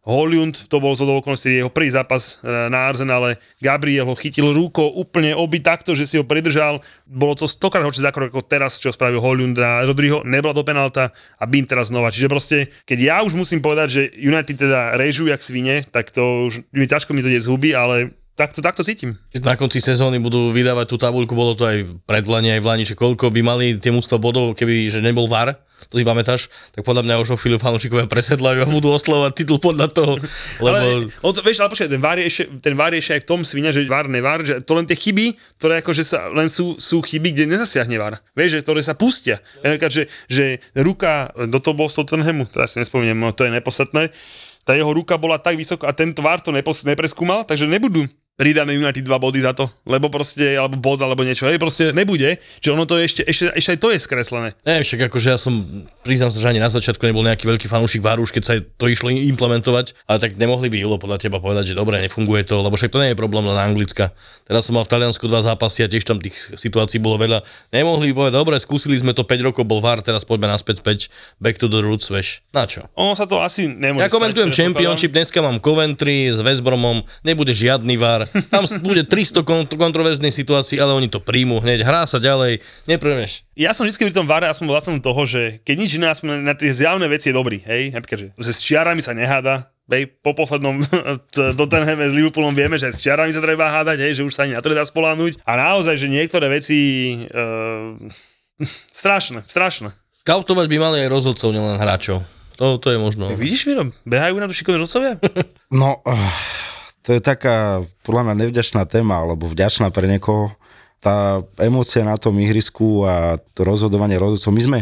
Holund, to bol zo okolností jeho prvý zápas e, na Arsenale, Gabriel ho chytil rukou úplne oby takto, že si ho pridržal, bolo to stokrát horšie zákrok ako teraz, čo spravil Holund a Rodrigo, nebola to penálta a bím teraz znova. Čiže proste, keď ja už musím povedať, že United teda režú jak svine, tak to už mi ťažko mi to ide z huby, ale takto, takto cítim. Na konci sezóny budú vydávať tú tabuľku, bolo to aj pred Lani, aj v Lani, že koľko by mali tie mústva bodov, keby že nebol VAR, to si pamätáš, tak podľa mňa už o chvíľu fanúšikovia presedlajú a budú oslovať titul podľa toho. Lebo... Ale, on to, vieš, ale počkaj, ten VAR je ten VAR je aj v tom svine, že VAR, nevár, že to len tie chyby, ktoré akože sa, len sú, sú chyby, kde nezasiahne VAR. Vieš, že, ktoré sa pustia. Ja, že, že ruka, do toho bol Tottenhamu, teraz si nespomínam, no to je nepodstatné, tá jeho ruka bola tak vysoko a tento VAR to nepos, nepreskúmal, takže nebudú pridáme United dva body za to, lebo proste, alebo bod, alebo niečo, hej, proste nebude, že ono to je ešte, ešte, ešte aj to je skreslené. Ne, však akože ja som, priznám sa, že ani na začiatku nebol nejaký veľký fanúšik váru, už keď sa to išlo implementovať, ale tak nemohli by Ilo podľa teba povedať, že dobre, nefunguje to, lebo však to nie je problém len na Anglicka. Teraz som mal v Taliansku dva zápasy a tiež tam tých situácií bolo veľa. Nemohli by povedať, dobre, skúsili sme to 5 rokov, bol VAR, teraz poďme naspäť 5, back to the roots, veš. Na čo? Ono sa to asi nemôže Ja komentujem stať, Championship, dneska mám Coventry s West Bromom, nebude žiadny VAR, tam bude 300 kont- kontroverznej situácií, ale oni to príjmu hneď, hrá sa ďalej, neprvneš. Ja som vždy pri tom vare, ja som bol vlastne toho, že keď nič iné, na, na tie zjavné veci je dobrý, hej, napríklad, že, že s čiarami sa neháda, Hej, po poslednom [LAUGHS] Tottenhame s Liverpoolom vieme, že s čiarami sa treba hádať, hej, že už sa ani na to nedá spoláhnuť. A naozaj, že niektoré veci... Uh, [LAUGHS] strašné, strašné. Skautovať by mali aj rozhodcov, nielen hráčov. To, to je možno. Tak vidíš, Miro, behajú na to šikovní rozhodcovia? [LAUGHS] No, uh, to je taká, podľa mňa, nevďačná téma, alebo vďačná pre niekoho. Tá emócia na tom ihrisku a to rozhodovanie rozhodcov. My sme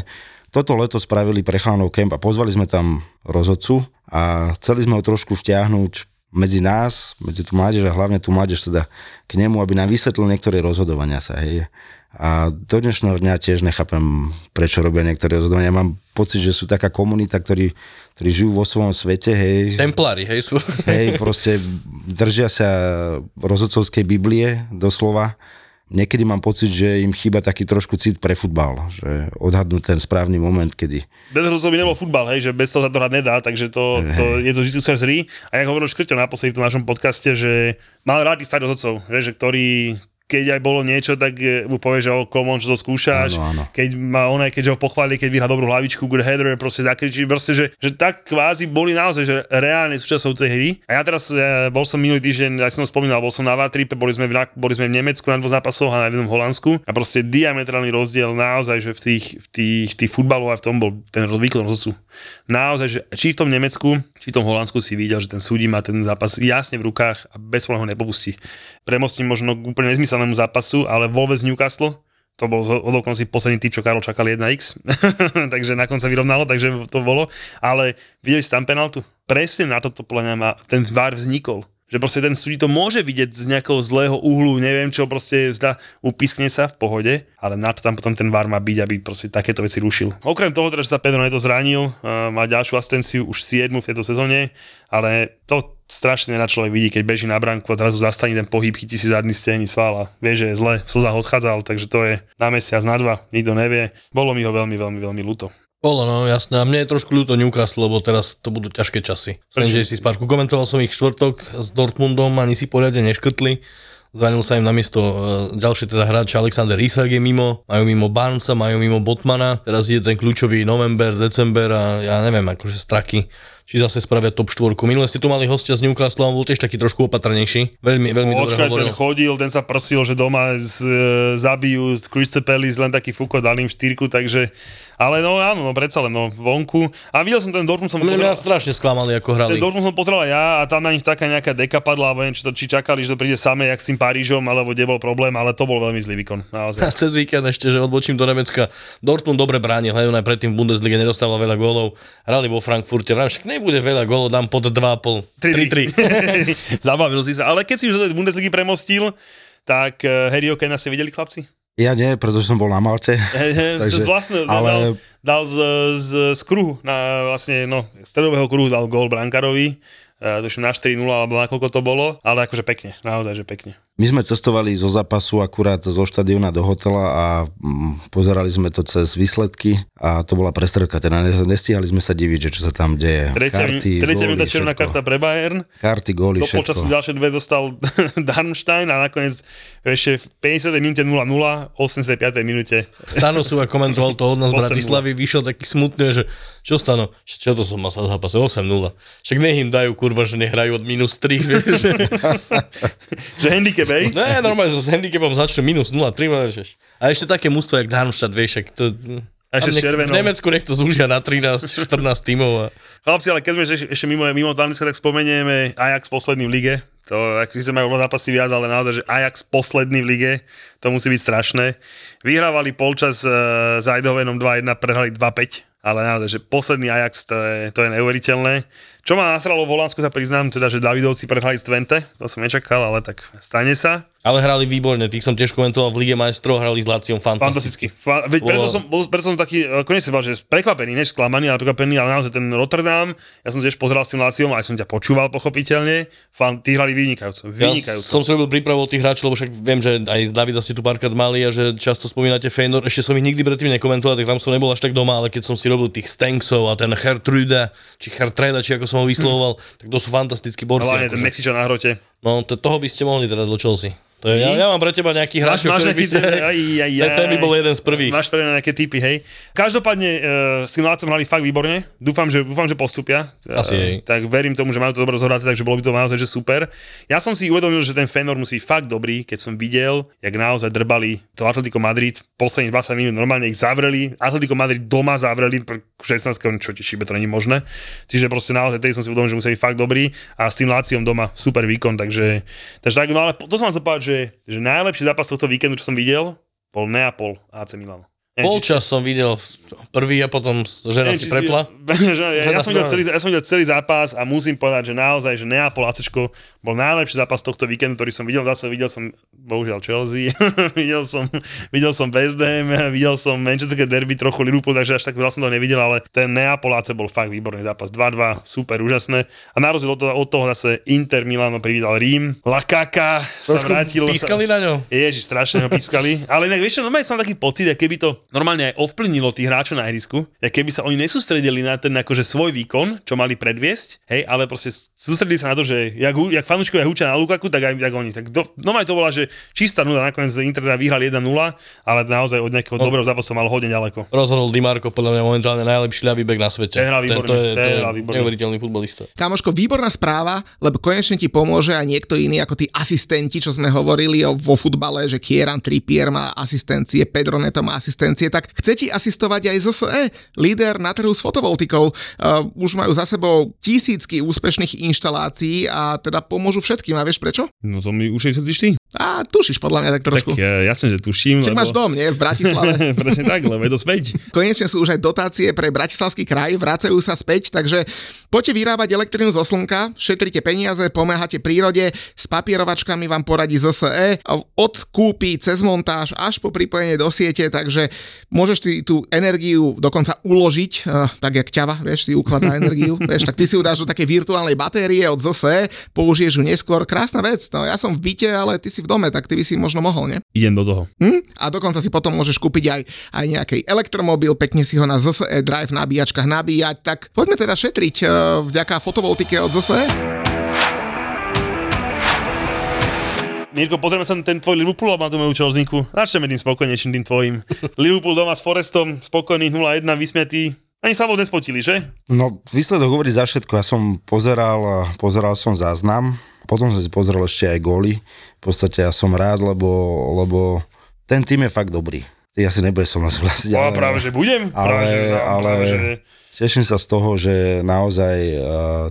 toto leto spravili pre chlánov kemp a pozvali sme tam rozhodcu a chceli sme ho trošku vtiahnuť medzi nás, medzi tú mládež a hlavne tú mládež teda k nemu, aby nám vysvetlil niektoré rozhodovania sa. Hej. A do dnešného dňa tiež nechápem, prečo robia niektoré rozhodovania. Mám pocit, že sú taká komunita, ktorí, ktorí žijú vo svojom svete, hej. Templári, hej, sú. Hej, proste držia sa rozhodcovskej Biblie, doslova. Niekedy mám pocit, že im chýba taký trošku cit pre futbal, že odhadnú ten správny moment, kedy... Bez rozhodcov by nebol futbal, hej, že bez toho sa to hrať nedá, takže to, to je to vždy sa zrí. A jak hovoril Škrťo naposledy v tom našom podcaste, že mal rád tých rozhodcov, že, ktorí keď aj bolo niečo, tak mu povie, že o komon, čo to skúšaš. Áno, áno. Keď má on keď ho pochváli, keď vyhrá dobrú hlavičku, good header, proste zakričí, proste, že, že tak kvázi boli naozaj, že reálne súčasťou tej hry. A ja teraz ja, bol som minulý týždeň, ja som spomínal, bol som na Vartripe, boli sme, v, boli sme v Nemecku na dvoch zápasoch a na jednom Holandsku a proste diametrálny rozdiel naozaj, že v tých, v tých, tých futbalov a v tom bol ten výkon rozhodcu. Naozaj, že či v tom Nemecku, či v tom Holandsku si videl, že ten súdi má ten zápas jasne v rukách a bez ho nepopustí. Premostím možno k úplne nezmyselnému zápasu, ale Wolves Newcastle, to bol si posledný typ, čo Karol čakal 1x, [LAUGHS] takže nakon sa vyrovnalo, takže to bolo. Ale videli ste tam penaltu? Presne na toto podľa mňa ten VAR vznikol že proste ten súdi to môže vidieť z nejakého zlého uhlu, neviem čo, proste zda, upiskne sa v pohode, ale na to tam potom ten VAR má byť, aby proste takéto veci rušil. Okrem toho, teda, že sa Pedro Neto zranil, má ďalšiu asistenciu, už 7 v tejto sezóne, ale to strašne na človek vidí, keď beží na bránku a zrazu zastane ten pohyb, chytí si zadný stehni svala. Vie, že je zle, v slzách odchádzal, takže to je na mesiac, na dva, nikto nevie. Bolo mi ho veľmi, veľmi, veľmi ľúto. Bolo, no jasné. A mne je trošku ľúto Newcastle, lebo teraz to budú ťažké časy. Viem, že si spárku komentoval som ich štvrtok s Dortmundom, ani si poriadne neškrtli. Zranil sa im na miesto uh, ďalší teda hráč Alexander Isak je mimo, majú mimo Barnesa, majú mimo Botmana, teraz je ten kľúčový november, december a ja neviem, akože straky či zase spravia top 4. Minule ste tu mali hostia z Newcastle, on bol tiež taký trošku opatrnejší. Veľmi, veľmi no, dobre očkaj, hovoril. ten chodil, ten sa prosil, že doma z, e, zabijú z Crystal Palace len taký fuko, dal im štyrku, takže ale no áno, no predsa len no, vonku. A videl som ten Dortmund som Mňa, mňa pozeral, strašne sklamali, ako hrali. ten Dortmund som pozeral ja a tam na nich taká nejaká deka padla, alebo neviem, či, to, či čakali, že to príde samé, jak s tým Parížom, alebo kde bol problém, ale to bol veľmi zlý výkon. A Naozaj. [LAUGHS] cez víkend ešte, že odbočím do Nemecka. Dortmund dobre bránil, on aj predtým v Bundeslige nedostával veľa gólov. Hrali vo Frankfurte, vrám, však nebude veľa gólov, dám pod 2,5. 3-3. [LAUGHS] Zabavil si sa. Ale keď si už do Bundesligy premostil, tak uh, Harry Okena ste videli, chlapci? Ja nie, pretože som bol na Malte. [LAUGHS] Takže, vlastne, ale- dal, dal z, z, z kruhu, na vlastne, no, stredového kruhu dal gól Brankarovi, uh, tuším na 4-0 alebo na koľko to bolo, ale akože pekne, naozaj, že pekne. My sme cestovali zo zápasu akurát zo štadiona do hotela a mm, pozerali sme to cez výsledky a to bola prestrelka, teda ne- nestíhali sme sa diviť, že čo sa tam deje. Tretia, Karty, tretia góly, minúta červená všetko. karta pre Bayern, Karty, góly, do počasu ďalšie dve dostal [LAUGHS] Darmstein a nakoniec ešte v 50. minúte 0-0, 85. minúte Stano sú a komentoval to od nás z 8:0. Bratislavy, vyšiel taký smutný, že čo Stano, čo to som mal sa zápase, 8-0. Však nech im dajú kurva, že nehrajú od minus 3, vieš. že [LAUGHS] handicap, hej? Ne, normálne so s handicapom začnú minus 0-3, vieš. A ešte také mústvo, jak Darmstadt, vieš, to... A ešte s červenou. V Nemecku nech to zúžia na 13-14 [LAUGHS] tímov. A... Chlapci, ale keď sme ešte, ešte mimo, mimo Talianska, tak spomenieme Ajax posledný v lige. To, ak si majú zápasy viac, ale naozaj, že Ajax posledný v lige, to musí byť strašné. Vyhrávali polčas uh, s Eindhovenom 2-1, prehrali 2-5, ale naozaj, že posledný Ajax, to je, to je neuveriteľné. Čo ma nasralo v Holandsku, sa priznám, teda, že Davidovci prehrali z Twente, to som nečakal, ale tak stane sa. Ale hrali výborne, tých som tiež komentoval v Lige majstrov, hrali s Láciom fantasticky. Fantasticky. Fa- veď preto som, bol, preto som taký, konec som bol, že prekvapený, než sklamaný, ale prekvapený, ale naozaj ten Rotterdam, ja som tiež pozeral s tým Láciom, aj som ťa počúval pochopiteľne, fan, tí hrali vynikajúco, Ja vynikajúco. som si robil prípravu tých hráčov, lebo však viem, že aj z Davida ste tu párkrát mali a že často spomínate Feynor. Ešte som ich nikdy predtým nekomentoval, tak tam som nebol až tak doma, ale keď som si robil tých Stanksov a ten Hertruda, či Hertreda, či ako som ho vyslovoval, tak to sú fantastickí borci. Hlavne ten akože. Mexičan na hrote. No, to, toho by ste mohli teda do Chelsea. To je, ja, ja mám pre teba nejaký hráč, ktorý by ste... ten- [LAUGHS] aj, aj, [LAUGHS] ten, ten by bol jeden z prvých. Máš mňa nejaké typy, hej. Každopádne uh, s tým Lácom hrali fakt výborne. Dúfam, že, dúfam, že postupia. Asi, hej. Tak verím tomu, že majú to dobre zohraté, takže bolo by to naozaj že super. Ja som si uvedomil, že ten Fenor musí byť fakt dobrý, keď som videl, jak naozaj drbali to Atletico Madrid posledných 20 minút, normálne ich zavreli. Atletico Madrid doma zavreli, pr- 16, čo ti to není možné. Čiže proste naozaj tedy som si uvedomil, že musí byť fakt dobrý a s tým Láciom doma super výkon, takže, takže tak, no ale to som vám chcel povedať, že, že najlepší zápas tohto víkendu, čo som videl, bol Neapol AC Milan. Či- Polčas som videl prvý a potom žena neviem, si prepla. [LAUGHS] že, ja, som videl celý, ja som videl celý zápas a musím povedať, že naozaj, že Neapol ACčko bol najlepší zápas tohto víkendu, ktorý som videl. Zase videl som, bohužiaľ, Chelsea, [LAUGHS] videl som, videl som West Ham, videl som Manchester Derby, trochu Liverpool, takže až tak veľa som to nevidel, ale ten Neapol AC bol fakt výborný zápas. 2-2, super, úžasné. A na rozdiel od toho, od toho zase Inter Milano privítal Rím. Lakaka sa vrátil. pískali na ňo. Ježiš, strašne ho pískali. Ale inak, vieš normálne som taký pocit, keby to normálne aj ovplyvnilo tých hráčov na ihrisku, ako keby sa oni nesústredili na ten akože svoj výkon, čo mali predviesť, hej, ale proste sústredili sa na to, že jak, jak fanúškovia húčia na Lukaku, tak aj tak oni. Tak do, normálne to bola, že čistá nuda, nakoniec Inter teda vyhral 1-0, ale naozaj od nejakého dobrého zápasu mal hodne ďaleko. Rozhodol Di Marco, podľa mňa momentálne najlepší ľavý bek na svete. Ten hral výborne, to je, to ten je hral neuveriteľný futbalista. Kamoško, výborná správa, lebo konečne ti pomôže aj niekto iný ako tí asistenti, čo sme hovorili o, vo futbale, že Kieran Trippier má asistencie, Pedro Neto má asistencie, tak chce ti asistovať aj ZSE, líder na trhu s fotovoltikou. Uh, už majú za sebou tisícky úspešných inštalácií a teda pomôžu všetkým. A vieš prečo? No to mi chceš ty? A tušíš podľa mňa tak trošku. Tak ja, jasne, že tuším. Čiže máš dom, nie? V Bratislave. [LAUGHS] Presne tak, lebo je to späť. [LAUGHS] Konečne sú už aj dotácie pre Bratislavský kraj, vracajú sa späť, takže poďte vyrábať elektrínu zo slnka, šetrite peniaze, pomáhate prírode, s papierovačkami vám poradí ZSE, od kúpy cez montáž až po pripojenie do siete, takže môžeš si tú energiu dokonca uložiť, eh, tak jak ťava, vieš, si ukladá energiu, [LAUGHS] vieš, tak ty si ju dáš do takej virtuálnej batérie od ZSE, použiješ ju neskôr, krásna vec, no ja som v byte, ale ty si v dome, tak ty by si možno mohol, nie? Idem do toho. Hm? A dokonca si potom môžeš kúpiť aj, aj nejaký elektromobil, pekne si ho na ZSE Drive nabíjačkách nabíjať, tak poďme teda šetriť uh, vďaka fotovoltike od ZSE. Mirko, pozrieme sa na ten tvoj Liverpool na tú moju Chelsea. Začneme tým spokojnejším, tým tvojim. [LAUGHS] Liverpool doma s Forestom, spokojný 0-1, vysmiatý. Ani sa vôbec nespotili, že? No, výsledok hovorí za všetko. Ja som pozeral, pozeral som záznam, potom som si pozrel ešte aj góly. V podstate ja som rád, lebo, lebo ten tým je fakt dobrý. Ty asi nebudeš so mnou súhlasiť. Ale, práve, že budem. Ale, práve, že, no, ale práve, že... teším sa z toho, že naozaj uh,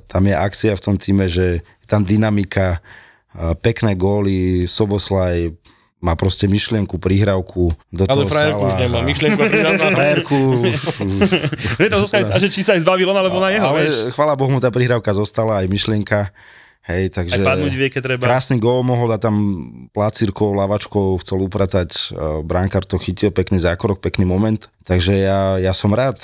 tam je akcia v tom týme, že je tam dynamika, uh, pekné góly, Soboslaj má proste myšlienku, prihrávku do Ale toho frajerku už nemá, myšlienku a prihrávku. Frajerku už, už, [LAUGHS] Je to zostane, a že či sa aj zbavil on, alebo na jeho, ale vieš. chvála Bohu mu tá prihrávka zostala, aj myšlienka. Hej, takže... Aj padnúť vie, keď treba. Krásny gól mohol dať tam plácirkou, lavačkou, chcel upratať, uh, bránkar to chytil, pekný zákrok, pekný moment. Takže ja, ja som rád,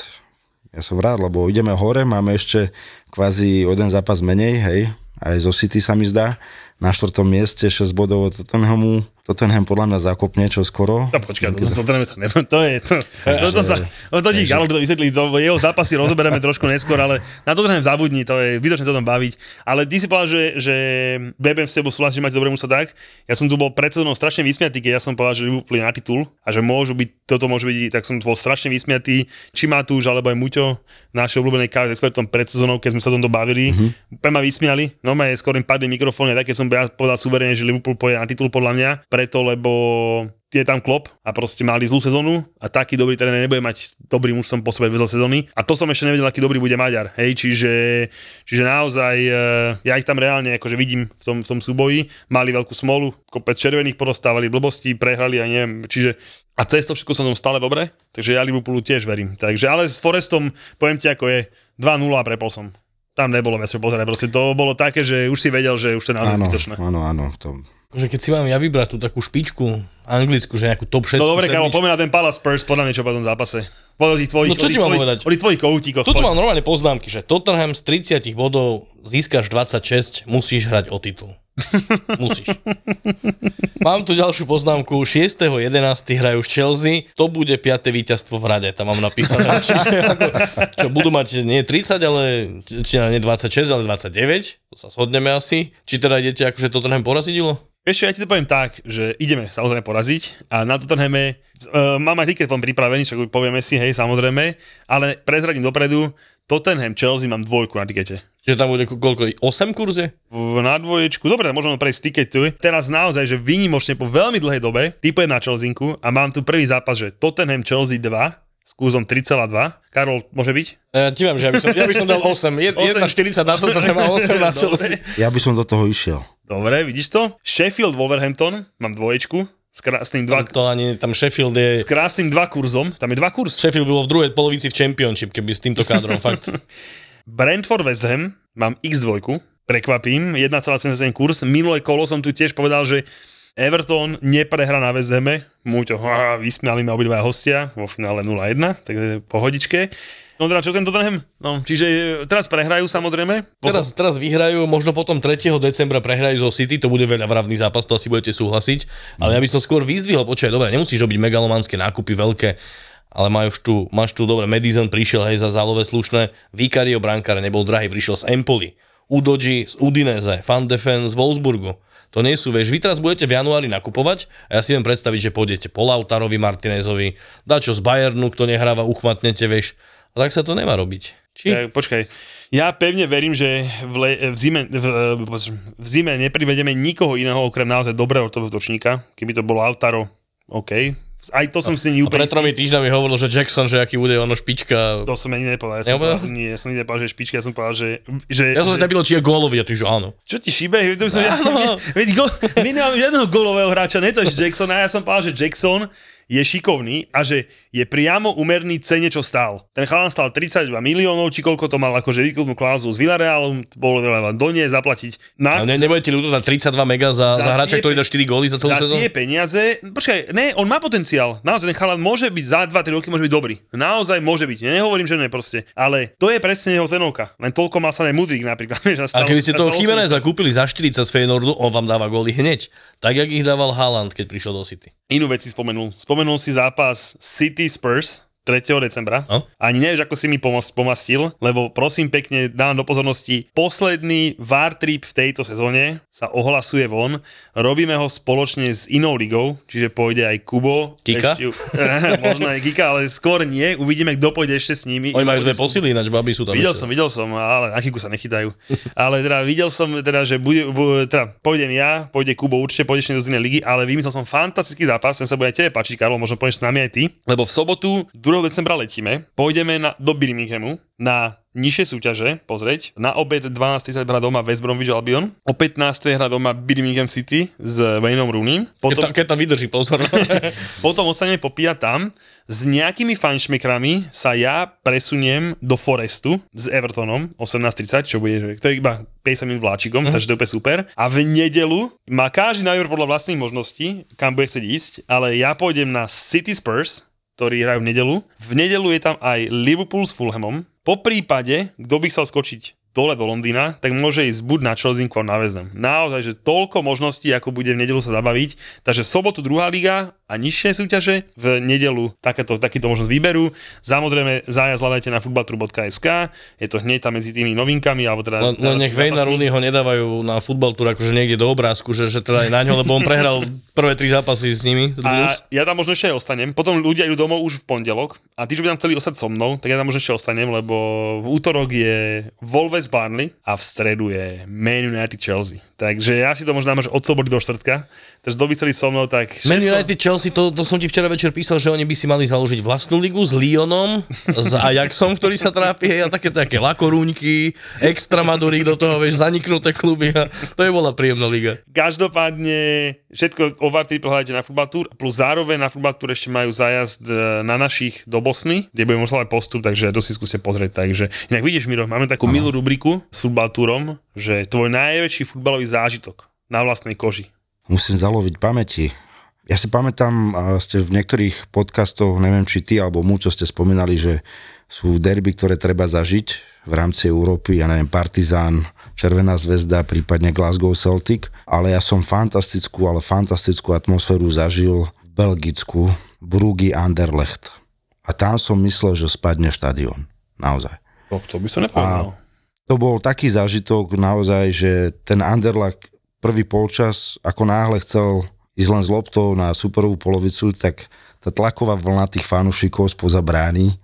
ja som rád, lebo ideme hore, máme ešte kvázi jeden zápas menej, hej, aj zo City sa mi zdá. Na štvrtom mieste 6 bodov od Tottenhamu. Tottenham podľa mňa zakopne čo skoro. No počkaj, to, to, to, sa ne, to je, to, [LAUGHS] to, to sa, to, ti Galo to vysvetlí, to jeho zápasy rozoberieme trošku neskôr, ale na to Tottenham zabudni, to je vytočné sa o tom baviť. Ale ty si povedal, že, že BBM s tebou súhlasí, že máte dobré mužstvo tak. Ja som tu bol pred sezónou strašne vysmiatý, keď ja som povedal, že Liverpool na titul a že môžu byť, toto môže byť, tak som bol strašne vysmiatý. Či Matúš, alebo aj Muťo, naše obľúbené káve s expertom pred sezónou, keď sme sa o tomto bavili. Mm-hmm. Úplne ma vysmiali. No ma je skôr im padli mikrofóny, také som ja povedal suverene, že Liverpool pôjde na titul podľa mňa, preto lebo je tam klop a proste mali zlú sezónu a taký dobrý tréner nebude mať dobrý muž som po sebe bez sezóny. A to som ešte nevedel, aký dobrý bude Maďar. Hej, čiže, čiže naozaj e, ja ich tam reálne akože vidím v tom, v tom súboji. Mali veľkú smolu, kopec červených porostávali blbosti, prehrali a neviem. Čiže a cez to všetko som tom stále dobre, takže ja Liverpoolu tiež verím. Takže ale s Forestom, poviem ti ako je, 2-0 a prepol som. Tam nebolo viac čo pozerať, proste to bolo také, že už si vedel, že už to je naozaj Áno, zbytočné. áno, áno. To... Akože keď si mám ja vybrať tú takú špičku anglickú, že nejakú top 6. No dobre, Karol, poďme na ten Palace Spurs, podľa mňa čo po tom zápase. Podľa tých tvojich, No čo ti mám tvojich, povedať? tých tvojich koutíkoch. Tuto mám normálne poznámky, že Tottenham z 30 bodov získaš 26, musíš hrať o titul. [LAUGHS] Musíš. Mám tu ďalšiu poznámku. 6.11. hrajú z Chelsea. To bude 5. víťazstvo v rade. Tam mám napísané. [LAUGHS] Čiže ako, čo budú mať nie 30, ale či nie 26, ale 29. To sa shodneme asi. Či teda idete akože Tottenham porazidilo? Vieš čo, ja ti to poviem tak, že ideme samozrejme poraziť a na Tottenhame uh, mám aj tiket vám pripravený, čo povieme si, hej, samozrejme, ale prezradím dopredu, Tottenham Chelsea mám dvojku na tikete. Čiže tam bude ko- koľko? 8 kurze? V, na dvoječku, dobre, môžeme prejsť tiketu. Teraz naozaj, že výnimočne po veľmi dlhej dobe typujem na Chelsea a mám tu prvý zápas, že Tottenham Chelsea 2 s kurzom 3,2. Karol, môže byť? Ja ti viem, že ja by som, ja by som dal 8. Jed- 1,40 na Tottenham a 8 na Chelsea. Ja by som do toho išiel. Dobre, vidíš to? Sheffield Wolverhampton, mám dvoječku, s krásnym dva, To ani tam Sheffield je... s krásnym dva kurzom, tam je dva kurz. Sheffield bolo v druhej polovici v Championship, keby s týmto kádrom, fakt. [LAUGHS] Brentford West Ham, mám x2, prekvapím, 1,77 kurz. Minulé kolo som tu tiež povedal, že Everton neprehra na West Hame, Múťo, á, vysmiali ma obidva hostia, vo finále 0-1, takže pohodičke. No teda čo ten Tottenham? No, čiže teraz prehrajú samozrejme. Teraz, teraz vyhrajú, možno potom 3. decembra prehrajú zo City, to bude veľa vravný zápas, to asi budete súhlasiť. Ale ja by som skôr vyzdvihol, počkaj, dobre, nemusíš robiť megalomanské nákupy veľké, ale máš tu, máš tu, dobre, Madison prišiel hej za zálové slušné, Vicario Brankár nebol drahý, prišiel z Empoli, Udoji z Udinese, Van de Ven z Wolfsburgu. To nie sú, vieš, vy teraz budete v januári nakupovať a ja si viem predstaviť, že pôjdete po Lautarovi, Martinezovi, dačo z Bayernu, kto nehráva, uchmatnete, vieš. A tak sa to nemá robiť. Či? Ja, počkaj, ja pevne verím, že v, le, v, zime, v, v zime neprivedeme nikoho iného okrem naozaj dobrého točníka. Keby to bol Lautaro, OK. Aj to som si A neúplne... pred tromi týždňami hovoril, že Jackson, že aký bude ono špička. To som ani nepovedal. Ja som, povedal, nie, ja som nepovedal, že je špička, ja som povedal, že... že Ja som sa ťa či je gólový a ty, že áno. Čo ti šíbe? To som, ja, [LAUGHS] veď go, my nemáme žiadneho golového hráča, ne to je Jackson. A ja som povedal, že Jackson je šikovný a že je priamo umerný cene, čo stál. Ten chalan stál 32 miliónov, či koľko to mal akože výkupnú klázu s Villarealom, bolo treba do nie zaplatiť. Na, A ne, nebudete ľúto dať 32 mega za, za, Za hráča, ktorý dá 4 góly za celú za sezónu? tie peniaze, počkaj, ne, on má potenciál. Naozaj ten chalan môže byť za 2-3 roky môže byť dobrý. Naozaj môže byť. Nehovorím, že ne proste. Ale to je presne jeho cenovka. Len toľko má sa aj Mudrik napríklad. [LAUGHS] vieš, A keby ste toho Chimeneza 80. kúpili za 40 z Feyenoordu, on vám dáva góly hneď. Tak, jak ich dával Haaland, keď prišiel do City. Inú vec si spomenul. Spomenul si zápas City Spurs, 3. decembra. No. Ani nevieš, ako si mi pomas- pomastil, lebo prosím pekne, dám do pozornosti, posledný VAR trip v tejto sezóne sa ohlasuje von. Robíme ho spoločne s inou ligou, čiže pôjde aj Kubo. Kika? Ešte, [LAUGHS] možno aj Kika, ale skôr nie. Uvidíme, kto pôjde ešte s nimi. Oni majú dve posily, ináč baby sú tam Videl ešte. som, videl som, ale na Kiku sa nechytajú. ale teda videl som, teda, že bude, bu, teda, pôjdem ja, pôjde Kubo, určite pôjdeš do inej ligy, ale vymyslel som fantastický zápas, ten sa bude aj tebe páčiť, Karlo, možno pôjdeš s nami aj ty, lebo v sobotu 2. decembra letíme, pôjdeme na, do Birminghamu na nižšie súťaže pozrieť. Na obed 12.30 hrá doma West Bromwich Albion, o 15. hrá doma Birmingham City s Wayneom Rooney. Keď, Potom, tam, keď tam vydrží, pozor. [LAUGHS] potom ostaneme popíjať tam. S nejakými fajnšmekrami sa ja presuniem do Forestu s Evertonom 18.30, čo bude, to je iba 50 minút vláčikom, takže to je super. A v nedelu má každý na podľa vlastných možností, kam bude chcieť ísť, ale ja pôjdem na City Spurs, ktorí hrajú v nedelu. V nedelu je tam aj Liverpool s Fulhamom. Po prípade, kto by chcel skočiť dole do Londýna, tak môže ísť buď na Chelsea na Vezem. Naozaj, že toľko možností, ako bude v nedelu sa zabaviť. Takže sobotu druhá liga a nižšie súťaže, v nedelu takéto, takýto možnosť výberu. Samozrejme, zájazd hľadajte na futbaltru.sk, je to hneď tam medzi tými novinkami, alebo teda... Len, len nech Vejna Rooney ho nedávajú na futbal tour akože niekde do obrázku, že, že teda aj na ňo, lebo on prehral prvé tri zápasy s nimi. A ja tam možno ešte aj ostanem. Potom ľudia idú domov už v pondelok a tí, čo by tam chceli ostať so mnou, tak ja tam možno ešte ostanem, lebo v útorok je Wolves Barnley a v stredu je Man United Chelsea. Takže ja si to možno dám až od soboty do štvrtka. Takže kto by chceli so mnou, tak... Man United Chelsea, to, to som ti včera večer písal, že oni by si mali založiť vlastnú ligu s Lyonom, s Ajaxom, ktorý sa trápi, a také také lakorúňky, extramadurík do toho, vieš, zaniknuté kluby a to je bola príjemná liga. Každopádne všetko o VAR prehľadajte na Football Tour, plus zároveň na Football Tour ešte majú zájazd e, na našich do Bosny, kde budeme musieť postup, takže to si skúste pozrieť. Takže inak vidíš, Miro, máme takú milú rubriku s Football Tourom, že tvoj najväčší futbalový zážitok na vlastnej koži. Musím zaloviť pamäti. Ja si pamätám, a ste v niektorých podcastoch, neviem či ty alebo mu, čo ste spomínali, že sú derby, ktoré treba zažiť v rámci Európy, ja neviem, Partizán, Červená zväzda, prípadne Glasgow Celtic, ale ja som fantastickú, ale fantastickú atmosféru zažil v Belgicku, Brugy Anderlecht. A tam som myslel, že spadne štadión. Naozaj. To, to by som nepovedal. To bol taký zážitok naozaj, že ten Anderlecht prvý polčas, ako náhle chcel ísť len s loptou na superovú polovicu, tak tá tlaková vlna tých fanúšikov spoza brány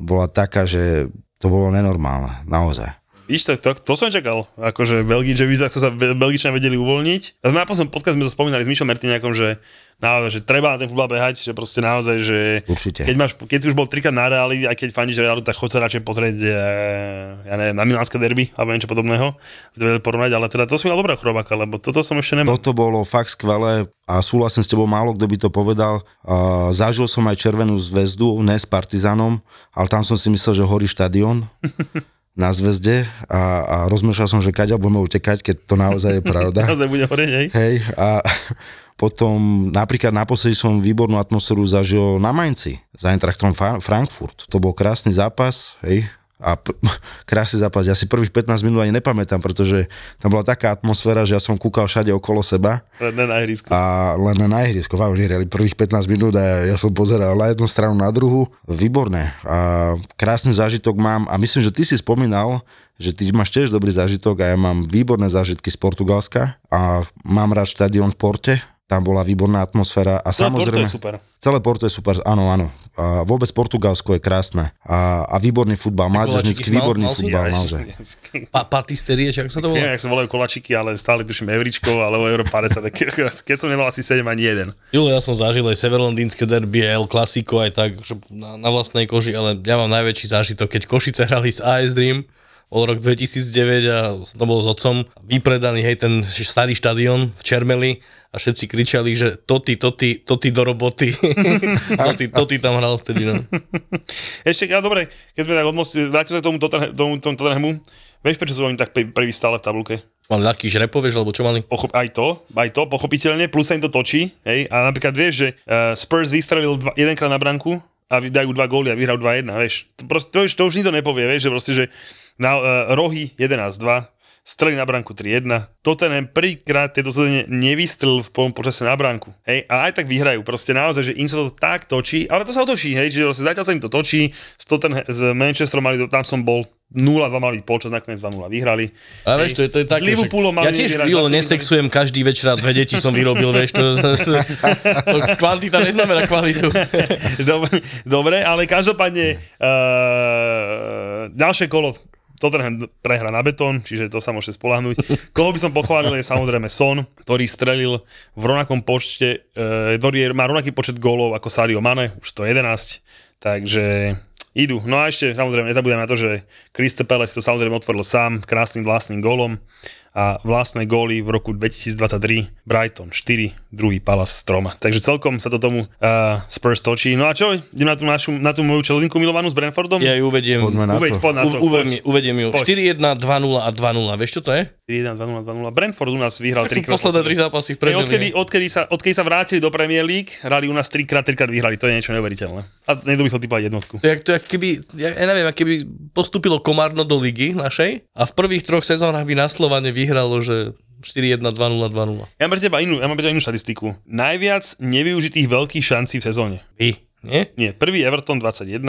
bola taká, že to bolo nenormálne, naozaj. Víš, to, to, to som čakal, akože Belgi, že by sa sa Bel- Belgičania vedeli uvoľniť. A na poslednom podcast sme to spomínali s Mišom Mertiniakom, že naozaj, že treba na ten futbal behať, že proste naozaj, že Určite. keď, máš, keď si už bol trikrát na Reáli, aj keď fandíš Reálu, tak chod sa radšej pozrieť, e, ja neviem, na Milánske derby, alebo niečo podobného, vedeli porovnať, ale teda to som mal dobrá chrobáka, lebo toto som ešte nemal. Toto bolo fakt skvelé a súhlasím s tebou, málo kto by to povedal. A zažil som aj Červenú zväzdu, ne s Partizanom, ale tam som si myslel, že horí štadión [LAUGHS] na zväzde a, a rozmýšľal som, že kaďa budeme utekať, keď to naozaj je pravda. [LAUGHS] Naozaj bude horeť, hej? Hej, a potom napríklad naposledy som výbornú atmosféru zažil na Mainci, za Eintrachtom Frankfurt. To bol krásny zápas, hej, a p- [LAUGHS] krásny zápas. Ja si prvých 15 minút ani nepamätám, pretože tam bola taká atmosféra, že ja som kúkal všade okolo seba Len na ihrisku. a len na ihrisku. Fakt, oni hrali prvých 15 minút a ja som pozeral na jednu stranu, na druhú. Výborné. A krásny zážitok mám a myslím, že ty si spomínal, že ty máš tiež dobrý zážitok a ja mám výborné zážitky z Portugalska a mám rád štadión v Porte, tam bola výborná atmosféra a Celé Porto samozrejme... je super. Celé Porto je super, áno, áno. A vôbec Portugalsko je krásne. A, a výborný futbal, mal? výborný Mal futbal, Ja, naozaj. Pa, patisterie, či ako sa to volá? Neviem, jak sa volajú kolačiky, ale stále tuším Evričko alebo Euro 50, tak keď som nemal asi 7 ani jeden. Julo, ja som zažil aj severlondýnske derby, El Clasico, aj tak, na, na vlastnej koži, ale ja mám najväčší zážitok, keď Košice hrali s AS Dream, bol rok 2009 a to bol s otcom, vypredaný, hej, ten starý štadión v Čermeli a všetci kričali, že Toti, Toti, Toti do roboty. [LAUGHS] toti, Toti tam hral vtedy, no. [LAUGHS] Ešte, ja dobre, keď sme tak odmostili, vrátil sa k tomu, tomu, tomu Tottenhamu, vieš, prečo sú oni tak prvý stále v tabulke? Mali žrepo, vieš, alebo čo mali? Pochop, aj to, aj to, pochopiteľne, plus sa im to točí, hej, a napríklad vieš, že uh, Spurs vystrelil dva, jedenkrát na branku a dajú dva góly a vyhrajú 2-1, vieš. To, proste, to, už, to už nikto nepovie, vieš, že proste, že na uh, rohy 11-2, streli na bránku 3-1. Tottenham prvýkrát tieto sezóne nevystrel v plnom počase na bránku. Hej, a aj tak vyhrajú. Proste naozaj, že im sa to tak točí, ale to sa otočí, hej, čiže vlastne zatiaľ sa im to točí. S, Tottenham, s Manchesterom mali, tam som bol 0-2 mali polčas, nakoniec 2-0 vyhrali. A vieš, to je, to je také, mali ja tiež zase nesexujem každý večer a dve deti som vyrobil, vieš, to, to, [LAUGHS] to, to kvantita neznamená kvalitu. [LAUGHS] dobre, dobre, ale každopádne uh, ďalšie kolo Tottenham prehra na betón, čiže to sa môžete spolahnuť. Koho by som pochválil je samozrejme Son, ktorý strelil v rovnakom počte, uh, ktorý má rovnaký počet gólov ako Sadio Mane, už 111, takže idú. No a ešte samozrejme nezabudeme na to, že Crystal Palace to samozrejme otvoril sám krásnym vlastným gólom a vlastné góly v roku 2023 Brighton 4, druhý Palace z troma. Takže celkom sa to tomu uh, Spurs točí. No a čo, idem na tú, našu, na tú moju čelinku milovanú s Brentfordom? Ja ju uvediem. Poďme na Uveď, to. poď na to. U, uvediem, uvediem ju. Poď. 4-1, 2-0 a 2-0. Vieš čo to je? 4-1, 2-0, 2-0. Brentford u nás vyhral Tak 3 posledné tri zápasy v Premier odkedy, League. odkedy, sa, odkedy sa vrátili do Premier League, hrali u nás 3 krát, 3 krát vyhrali, to je niečo neuveriteľné. A chcel typovať jednotku. To je, to je keby, ja, ja neviem, keby postúpilo Komárno do ligy našej a v prvých troch sezónach by na Slovane vyhralo, že 4-1, 2-0, 2-0. Ja mám pre teba inú, ja mám pre teba inú štatistiku. Najviac nevyužitých veľkých šancí v sezóne. Vy, nie? Nie, prvý Everton 21,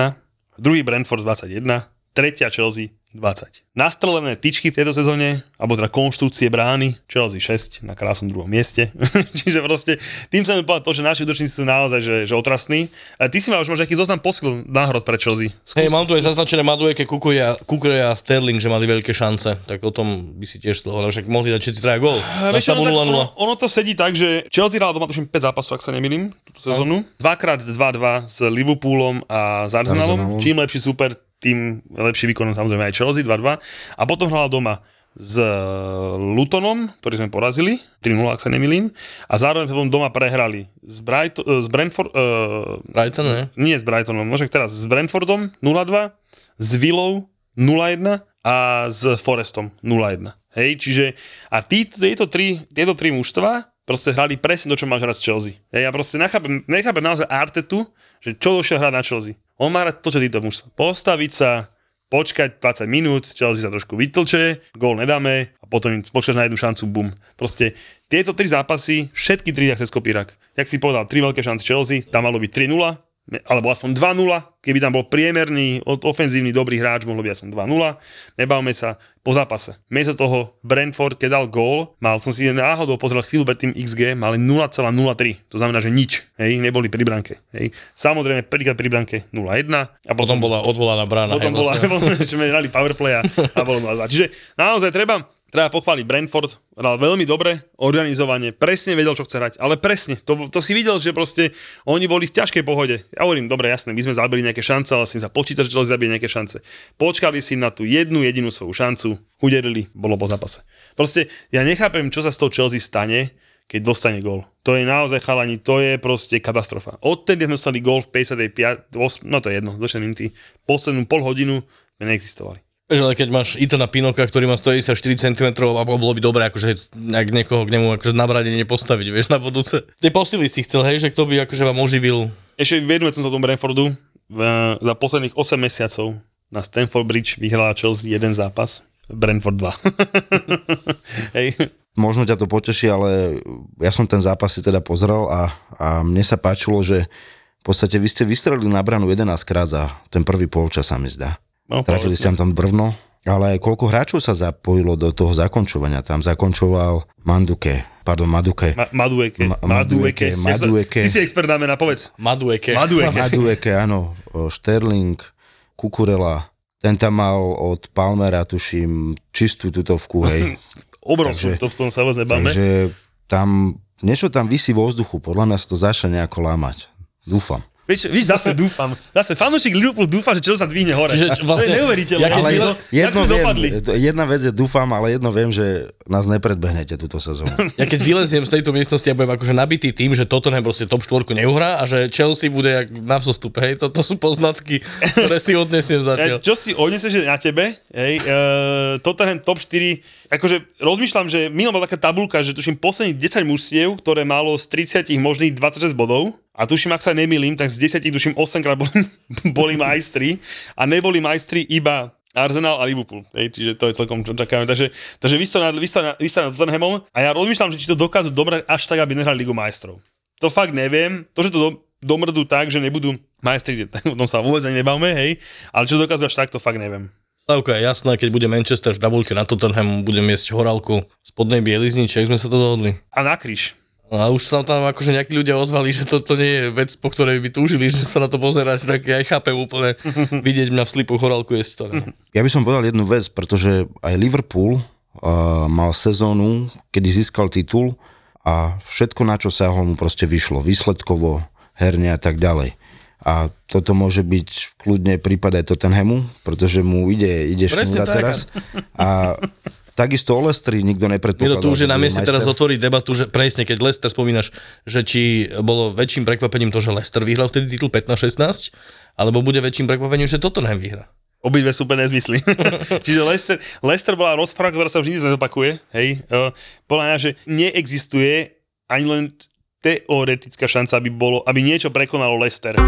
druhý Brentford 21, tretia Chelsea 20. Nastrelené tyčky v tejto sezóne, alebo teda konštruukcie brány, Chelsea 6 na krásnom druhom mieste. [LAUGHS] Čiže proste tým chcem povedať to, že naši útočníci sú naozaj že, že otrasní. A ty si mal už možno aký zoznam posil náhrod pre Chelsea. Skús, Hej, mám tu aj zaznačené Madueke, Kukurea a Sterling, že mali veľké šance, tak o tom by si tiež hovoril, však mohli dať všetci traja gól. Na vieš stavu no, tak 0-0. ono, ono, to sedí tak, že Chelsea hral doma tuším 5 zápasov, ak sa nemýlim, túto sezónu. Dvakrát 2-2 s Liverpoolom a s Arsenalom. Arsenalom. Čím lepší super, tým lepší výkon samozrejme aj Chelsea 2-2. A potom hral doma s Lutonom, ktorý sme porazili, 3-0, ak sa nemýlim. A zároveň potom doma prehrali s, Brighton, s Brentford, uh, Brighton, ne? nie s Brightonom, možno teraz s Brentfordom 0-2, s Villou 0-1 a s Forestom 0-1. Hej, čiže a tí, tieto, tri, tieto tri mužstva proste hrali presne to, čo máš hrať z Chelsea. Hej, ja proste nechápem, nechápem naozaj Artetu, že čo došiel hrať na Chelsea. On má to, čo títo mužstva. Postaviť sa, počkať 20 minút, Chelsea sa trošku vytlče, gól nedáme a potom im počkáš na jednu šancu, bum. Proste tieto tri zápasy, všetky tri jak cez kopírak. Jak si povedal, tri veľké šance Chelsea, tam malo byť 3-0, alebo aspoň 2-0, keby tam bol priemerný, ofenzívny, dobrý hráč, mohlo byť aspoň 2-0, nebavme sa, po zápase. Miesto toho Brentford, keď dal gól, mal som si náhodou pozrel chvíľu pred tým XG, mali 0,03, to znamená, že nič, hej, neboli pri branke, hej. Samozrejme, prvýkrát pri branke 0-1 a Potom bola odvolaná brána. potom hej, bola, vlastne. [LAUGHS] hrali powerplay a, a bolo 0 Čiže naozaj treba, treba pochváliť Brentford, hral veľmi dobre, organizovane, presne vedel, čo chce hrať, ale presne, to, to si videl, že proste oni boli v ťažkej pohode. Ja hovorím, dobre, jasné, my sme zabili nejaké šance, ale si sa počíta, že zabije nejaké šance. Počkali si na tú jednu jedinú svoju šancu, uderili, bolo po zápase. Proste ja nechápem, čo sa s tou Chelsea stane, keď dostane gól. To je naozaj chalani, to je proste katastrofa. Odtedy sme dostali gól v 55, 8, no to je jedno, došli minúty, poslednú pol hodinu sme neexistovali. Vieš, ale keď máš Itana Pinoka, ktorý má 194 cm, a bolo by dobré akože ak niekoho k nemu akože na bradenie postaviť, vieš, na budúce. Tie posily si chcel, hej, že kto by akože vám oživil. Ešte jednu vec som sa tomu Brentfordu. V, za posledných 8 mesiacov na Stanford Bridge vyhrala Chelsea jeden zápas, Brentford 2. [LAUGHS] Hej. Možno ťa to poteší, ale ja som ten zápas si teda pozrel a, a mne sa páčilo, že v podstate vy ste vystrelili na branu 11 krát za ten prvý polčas sa mi zdá. No, Trafili ste tam brvno, ale koľko hráčov sa zapojilo do toho zakončovania? Tam zakončoval Manduke, pardon, Maduke. Ma- Madueke. Ma- Madueke. Madueke. Ty si expert na mena, povedz. Madueke. Madueke. Madueke, áno, Sterling, Kukurela, ten tam mal od Palmera, tuším, čistú tutovku, hej. [LAUGHS] Obrovskú, Takže- to v tom sa vôbec nebáme. Takže tam, niečo tam vysí vo vzduchu, podľa mňa sa to začne nejako lámať. Dúfam. Víš, víš, zase dúfam. Zase fanúšik Liverpool dúfa, že čo sa dvihne hore. Čiže to vlastne- je neuveriteľné. ja keď jedno, jak sme dopadli. viem, jedna vec je dúfam, ale jedno viem, že nás nepredbehnete túto sezónu. [LAUGHS] Ja keď vyleziem z tejto miestnosti a budem akože nabitý tým, že Tottenham proste top 4 neuhrá a že Chelsea bude jak na vzostupe, hej, to, to sú poznatky, ktoré si odnesiem zatiaľ. čo si odneseš na tebe, hej, e, Tottenham top 4, akože rozmýšľam, že minulá bola taká tabulka, že tuším posledných 10 mužstiev, ktoré malo z 30 možných 26 bodov, a tuším, ak sa nemýlim, tak z 10 tuším 8 krát boli, [LAUGHS] boli majstri a neboli majstri iba Arsenal a Liverpool, hej, čiže to je celkom čo čakáme. Takže, takže vy ste na, vy ste na, vy ste na Tottenhamom a ja rozmýšľam, že či to dokážu dobrať až tak, aby nehrali Ligu majstrov. To fakt neviem. To, že to do, domrdú tak, že nebudú majstri, [LAUGHS] o tom sa vôbec nebavme, hej, ale čo dokážu až tak, to fakt neviem. Stavka je jasná, keď bude Manchester v tabulke na Tottenham, budem jesť horálku spodnej bielizny, či sme sa to dohodli. A na kríž. A už sa tam akože nejakí ľudia ozvali, že to, to nie je vec, po ktorej by túžili, že sa na to pozerať, tak ja aj chápem úplne [LAUGHS] vidieť mňa v slipu horálku jesť to. Ne? Ja by som povedal jednu vec, pretože aj Liverpool uh, mal sezónu, kedy získal titul a všetko, na čo sa ho mu proste vyšlo, výsledkovo, herne a tak ďalej. A toto môže byť kľudne prípad aj Tottenhamu, pretože mu ide, ide šnúra teraz. A Takisto o Lestri nikto nepredpokladal. Miro, tu už je na mieste teraz otvoriť debatu, že presne keď Lester spomínaš, že či bolo väčším prekvapením to, že Lester vyhral vtedy titul 15-16, alebo bude väčším prekvapením, že Tottenham vyhra. Obidve sú úplne nezmysly. [LAUGHS] Čiže Lester, Lester bola rozpráva, ktorá sa už nikdy nezopakuje. Hej. Uh, podľa mňa, že neexistuje ani len teoretická šanca, aby, bolo, aby niečo prekonalo Lester.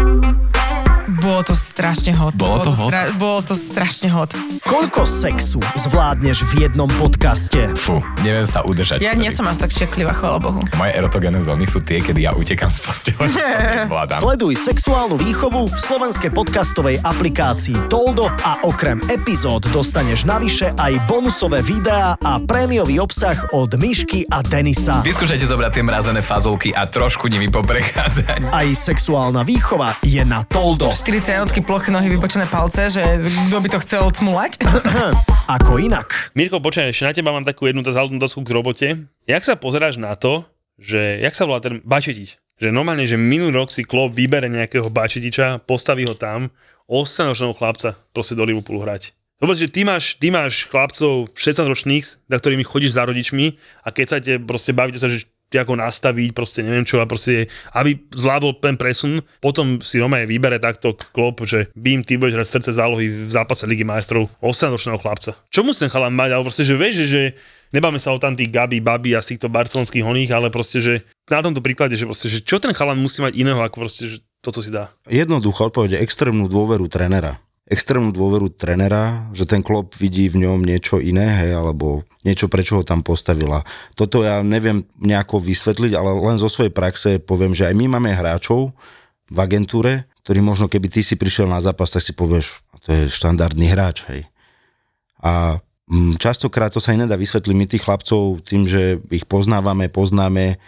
Bolo to strašne hot. Bolo to hot? Stra- bolo to strašne hot. Koľko sexu zvládneš v jednom podcaste? Fú, neviem sa udržať. Ja nie som až tak šeklivá, chvála Bohu. Moje erotogénne zóny sú tie, kedy ja utekam z postele. Sleduj sexuálnu výchovu v slovenskej podcastovej aplikácii Toldo a okrem epizód dostaneš navyše aj bonusové videá a prémiový obsah od Myšky a Denisa. Vyskúšajte zobrať tie mrazené fazolky a trošku nimi poprechádzať. Aj sexuálna výchova je na Toldo. 40 jednotky ploché nohy, vypočené palce, že kto by to chcel cmulať? [COUGHS] Ako inak. Mirko, počkaj, ešte na teba mám takú jednu záľudnú dosku k robote. Jak sa pozeráš na to, že, jak sa volá ten bačetič? Že normálne, že minulý rok si klub vybere nejakého bačetiča, postaví ho tam, 8 chlapca proste do Liverpoolu hrať. Lebo že ty máš, ty máš chlapcov 16 ročných, za ktorými chodíš za rodičmi a keď sa te proste bavíte sa, že ako nastaviť, proste neviem čo a proste, aby zvládol ten presun, potom si Roma vybere takto klop, že bím, ty budeš hrať srdce zálohy v zápase Ligy majstrov 8-ročného chlapca. Čo musí ten chalan mať, ale proste, že vieš, že, nebáme sa o tam tých Gabi, Babi a týchto barcelonských honých, ale proste, že na tomto príklade, že proste, že čo ten chalan musí mať iného, ako proste, že toto si dá. Jednoducho odpoveď, extrémnu dôveru trénera extrémnu dôveru trenera, že ten klop vidí v ňom niečo iné, hej, alebo niečo, prečo ho tam postavila. Toto ja neviem nejako vysvetliť, ale len zo svojej praxe poviem, že aj my máme hráčov v agentúre, ktorí možno keby ty si prišiel na zápas, tak si povieš, to je štandardný hráč, hej. A mm, častokrát to sa aj nedá vysvetliť my tých chlapcov tým, že ich poznávame, poznáme,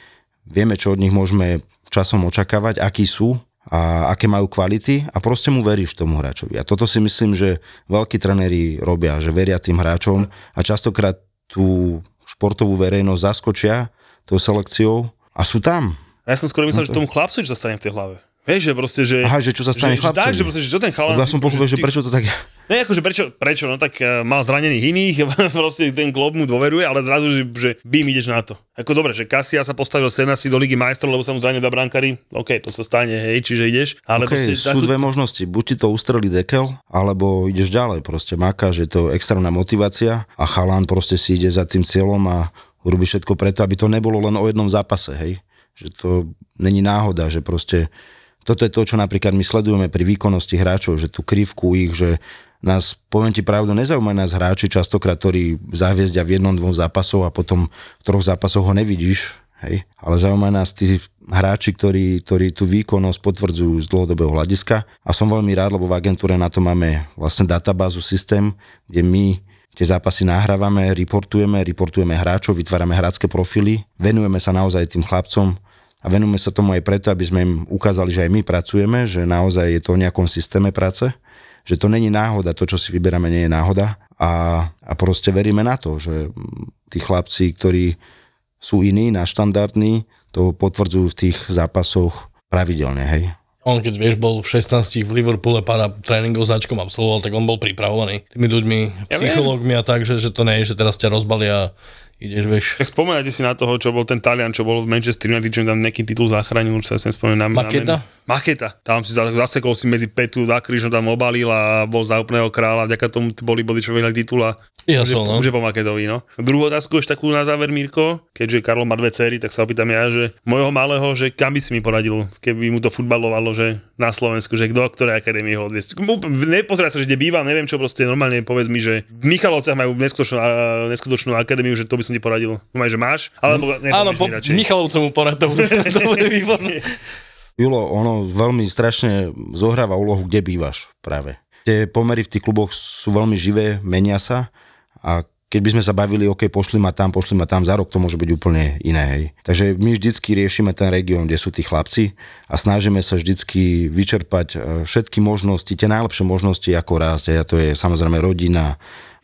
vieme, čo od nich môžeme časom očakávať, akí sú, a aké majú kvality a proste mu veríš tomu hráčovi. A toto si myslím, že veľkí trenéri robia, že veria tým hráčom a častokrát tú športovú verejnosť zaskočia tou selekciou a sú tam. Ja som skoro myslel, no to... že tomu chlapcu čo stane v tej hlave. Vieš, že proste, že... Aha, že čo sa stane že, Tak, že proste, že čo ten chalán... Ja som pochopil, že prečo to tak... Ne, akože prečo, prečo, no tak uh, mal zranených iných, [LAUGHS] proste ten klub mu dôveruje, ale zrazu, že, že bým ideš na to. Ako dobre, že Kasia sa postavil sen asi do Ligy majstrov, lebo sa mu zranil dva brankári, OK, to sa stane, hej, čiže ideš. Ale okay, proste, sú dve možnosti, buď ti to ustrelí dekel, alebo ideš ďalej, proste makáš, je to extrémna motivácia a chalán proste si ide za tým cieľom a urobí všetko preto, aby to nebolo len o jednom zápase, hej. Že to není náhoda, že proste toto je to, čo napríklad my sledujeme pri výkonnosti hráčov, že tú krivku ich, že nás, poviem ti pravdu, nezaujímajú nás hráči častokrát, ktorí zahviezdia v jednom, dvom zápasov a potom v troch zápasoch ho nevidíš, hej, ale zaujímajú nás tí hráči, ktorí, ktorí tú výkonnosť potvrdzujú z dlhodobého hľadiska. A som veľmi rád, lebo v agentúre na to máme vlastne databázu, systém, kde my tie zápasy nahrávame, reportujeme, reportujeme hráčov, vytvárame hrácké profily, venujeme sa naozaj tým chlapcom, a venujeme sa tomu aj preto, aby sme im ukázali, že aj my pracujeme, že naozaj je to v nejakom systéme práce, že to není náhoda, to, čo si vyberáme, nie je náhoda a, a proste veríme na to, že tí chlapci, ktorí sú iní, štandardní, to potvrdzujú v tých zápasoch pravidelne, hej. On keď vieš, bol v 16 v Liverpoole pár tréningov začkom absolvoval, tak on bol pripravovaný tými ľuďmi, psychológmi a tak, že, že to nie je, že teraz ťa rozbalia ideš, vieš. Tak spomínate si na toho, čo bol ten Talian, čo bol v Manchester United, čo tam nejaký titul zachránil, už sa sem spomínam. Maketa? Maketa. Tam si zasekol si medzi petu, na kríž tam obalil a bol za úplného kráľa. Vďaka tomu boli body, čo vyhrali titula. Ja už, som, no. už je po Maketovi, no. Druhú otázku ešte takú na záver, Mirko. Keďže Karlo má dve cery, tak sa opýtam ja, že mojho malého, že kam by si mi poradil, keby mu to futbalovalo, že na Slovensku, že kto, ktoré akadémie ho odviesť. Nepozeraj sa, že kde bývam, neviem čo, proste normálne povedz mi, že v Michalovciach majú neskutočnú, neskutočnú akadémiu, že to by som ti poradil. Máš, že máš? Alebo Áno, po, Michalovcomu porad, to, [LAUGHS] to bude výborné. Julo, ono veľmi strašne zohráva úlohu, kde bývaš práve. Tie pomery v tých kluboch sú veľmi živé, menia sa a keď by sme sa bavili, OK, pošli ma tam, pošli ma tam, za rok to môže byť úplne iné. Hej. Takže my vždycky riešime ten región, kde sú tí chlapci a snažíme sa vždycky vyčerpať e, všetky možnosti, tie najlepšie možnosti, ako rásť. A to je samozrejme rodina,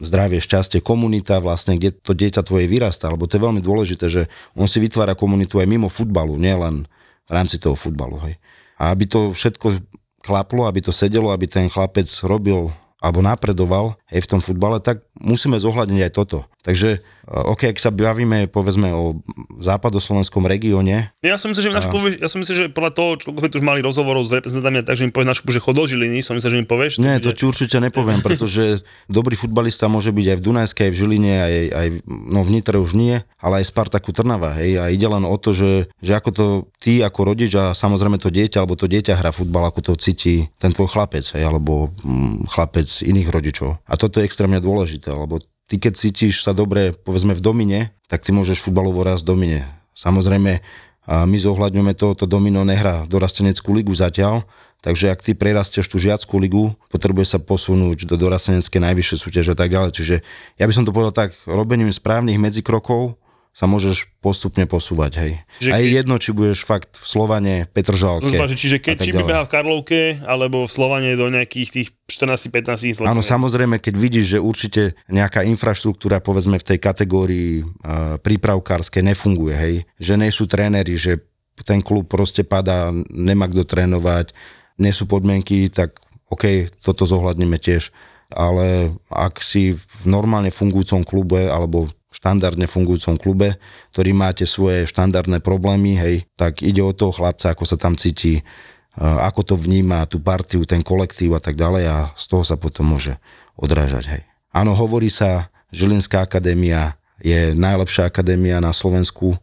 zdravie, šťastie, komunita vlastne, kde to dieťa tvoje vyrastá, lebo to je veľmi dôležité, že on si vytvára komunitu aj mimo futbalu, nielen v rámci toho futbalu. Hej. A aby to všetko klaplo, aby to sedelo, aby ten chlapec robil alebo napredoval aj v tom futbale, tak musíme zohľadniť aj toto. Takže, eh, OK, ak sa bavíme, povedzme, o západoslovenskom regióne. Ja som myslel, že, naš, povieš, ja som myslel, že podľa toho, čo sme tu už mali rozhovorov s reprezentantami, takže mi povieš našu, že chod do Žiliny, som myslel, že mi povieš. Nie, to ti určite nepoviem, [LAUGHS] pretože dobrý futbalista môže byť aj v Dunajskej, aj v Žiline, aj, aj no v Nitre už nie, ale aj Spartaku Trnava, hej, a ide len o to, že, že ako to ty ako rodič a samozrejme to dieťa, alebo to dieťa hrá futbal, ako to cíti ten tvoj chlapec, hej, alebo hm, chlapec iných rodičov. A toto je extrémne dôležité, lebo ty keď cítiš sa dobre, povedzme v domine, tak ty môžeš futbalovo raz v domine. Samozrejme, a my zohľadňujeme to, to domino nehrá dorasteneckú ligu zatiaľ, takže ak ty prerastieš tú žiackú ligu, potrebuje sa posunúť do dorasteneckej najvyššie súťaže a tak ďalej. Čiže ja by som to povedal tak, robením správnych medzikrokov sa môžeš postupne posúvať, hej. Čiže a je keď... jedno, či budeš fakt v Slovane, Petržalke. Znamená, čiže keď či by behal v Karlovke, alebo v Slovane do nejakých tých 14-15 Áno, samozrejme, keď vidíš, že určite nejaká infraštruktúra, povedzme v tej kategórii uh, prípravkárskej nefunguje, hej, že nie sú tréneri, že ten klub proste padá, nemá kto trénovať, nie sú podmienky, tak OK, toto zohľadneme tiež. Ale ak si v normálne fungujúcom klube alebo štandardne fungujúcom klube, ktorý máte svoje štandardné problémy, hej, tak ide o toho chlapca, ako sa tam cíti, ako to vníma, tú partiu, ten kolektív a tak ďalej a z toho sa potom môže odrážať, hej. Áno, hovorí sa, Žilinská akadémia je najlepšia akadémia na Slovensku.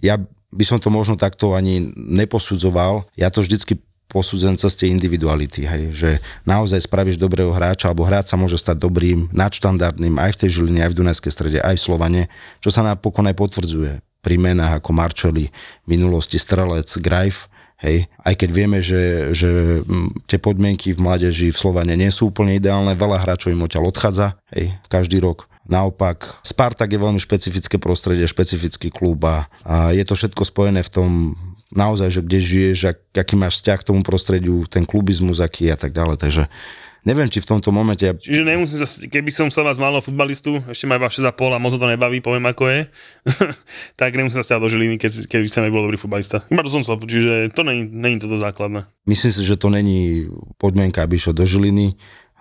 Ja by som to možno takto ani neposudzoval. Ja to vždycky posúdzen cez tie individuality, hej, že naozaj spravíš dobrého hráča, alebo hráč sa môže stať dobrým, nadštandardným aj v tej Žiline, aj v Dunajskej strede, aj v Slovane, čo sa napokon aj potvrdzuje pri menách ako Marčeli, minulosti Strelec, Grajf, hej, aj keď vieme, že, že tie podmienky v mládeži v Slovane nie sú úplne ideálne, veľa hráčov im odtiaľ odchádza, hej, každý rok, Naopak, Spartak je veľmi špecifické prostredie, špecifický klub a, a je to všetko spojené v tom naozaj, že kde žiješ, ak, aký máš vzťah k tomu prostrediu, ten klubizmus aký a tak ďalej. Takže neviem, či v tomto momente... Čiže nemusím sa, keby som sa vás mal futbalistu, ešte má iba 6,5 a moc to nebaví, poviem ako je, [LAUGHS] tak nemusím sa do Žiliny, keď, keby sa nebol dobrý futbalista. Iba to som chcel, čiže to není, není toto základné. Myslím si, že to není podmienka, aby išiel do Žiliny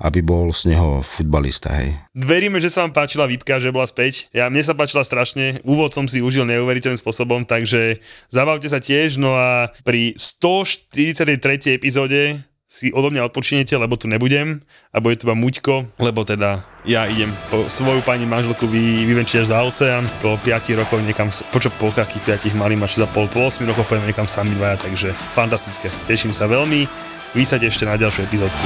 aby bol z neho futbalista, hej. Veríme, že sa vám páčila výpka, že bola späť. Ja, mne sa páčila strašne, úvod som si užil neuveriteľným spôsobom, takže zabavte sa tiež, no a pri 143. epizóde si odo mňa odpočinete, lebo tu nebudem a bude to iba muťko, lebo teda ja idem po svoju pani manželku vy, vyvenčiť až za oceán, po 5 rokov niekam, počo po kakých 5 malým až za pol, po 8 rokov pojem niekam sami dvaja, takže fantastické, teším sa veľmi, vysať ešte na ďalšiu epizódku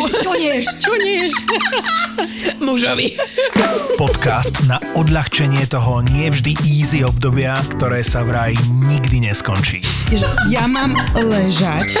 Čo nieš? Čo nieš? [LAUGHS] Mužovi. Podcast na odľahčenie toho nie vždy easy obdobia, ktoré sa vraj nikdy neskončí. Ja mám ležať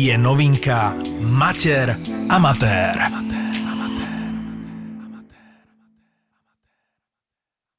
novinka Mater Amatér.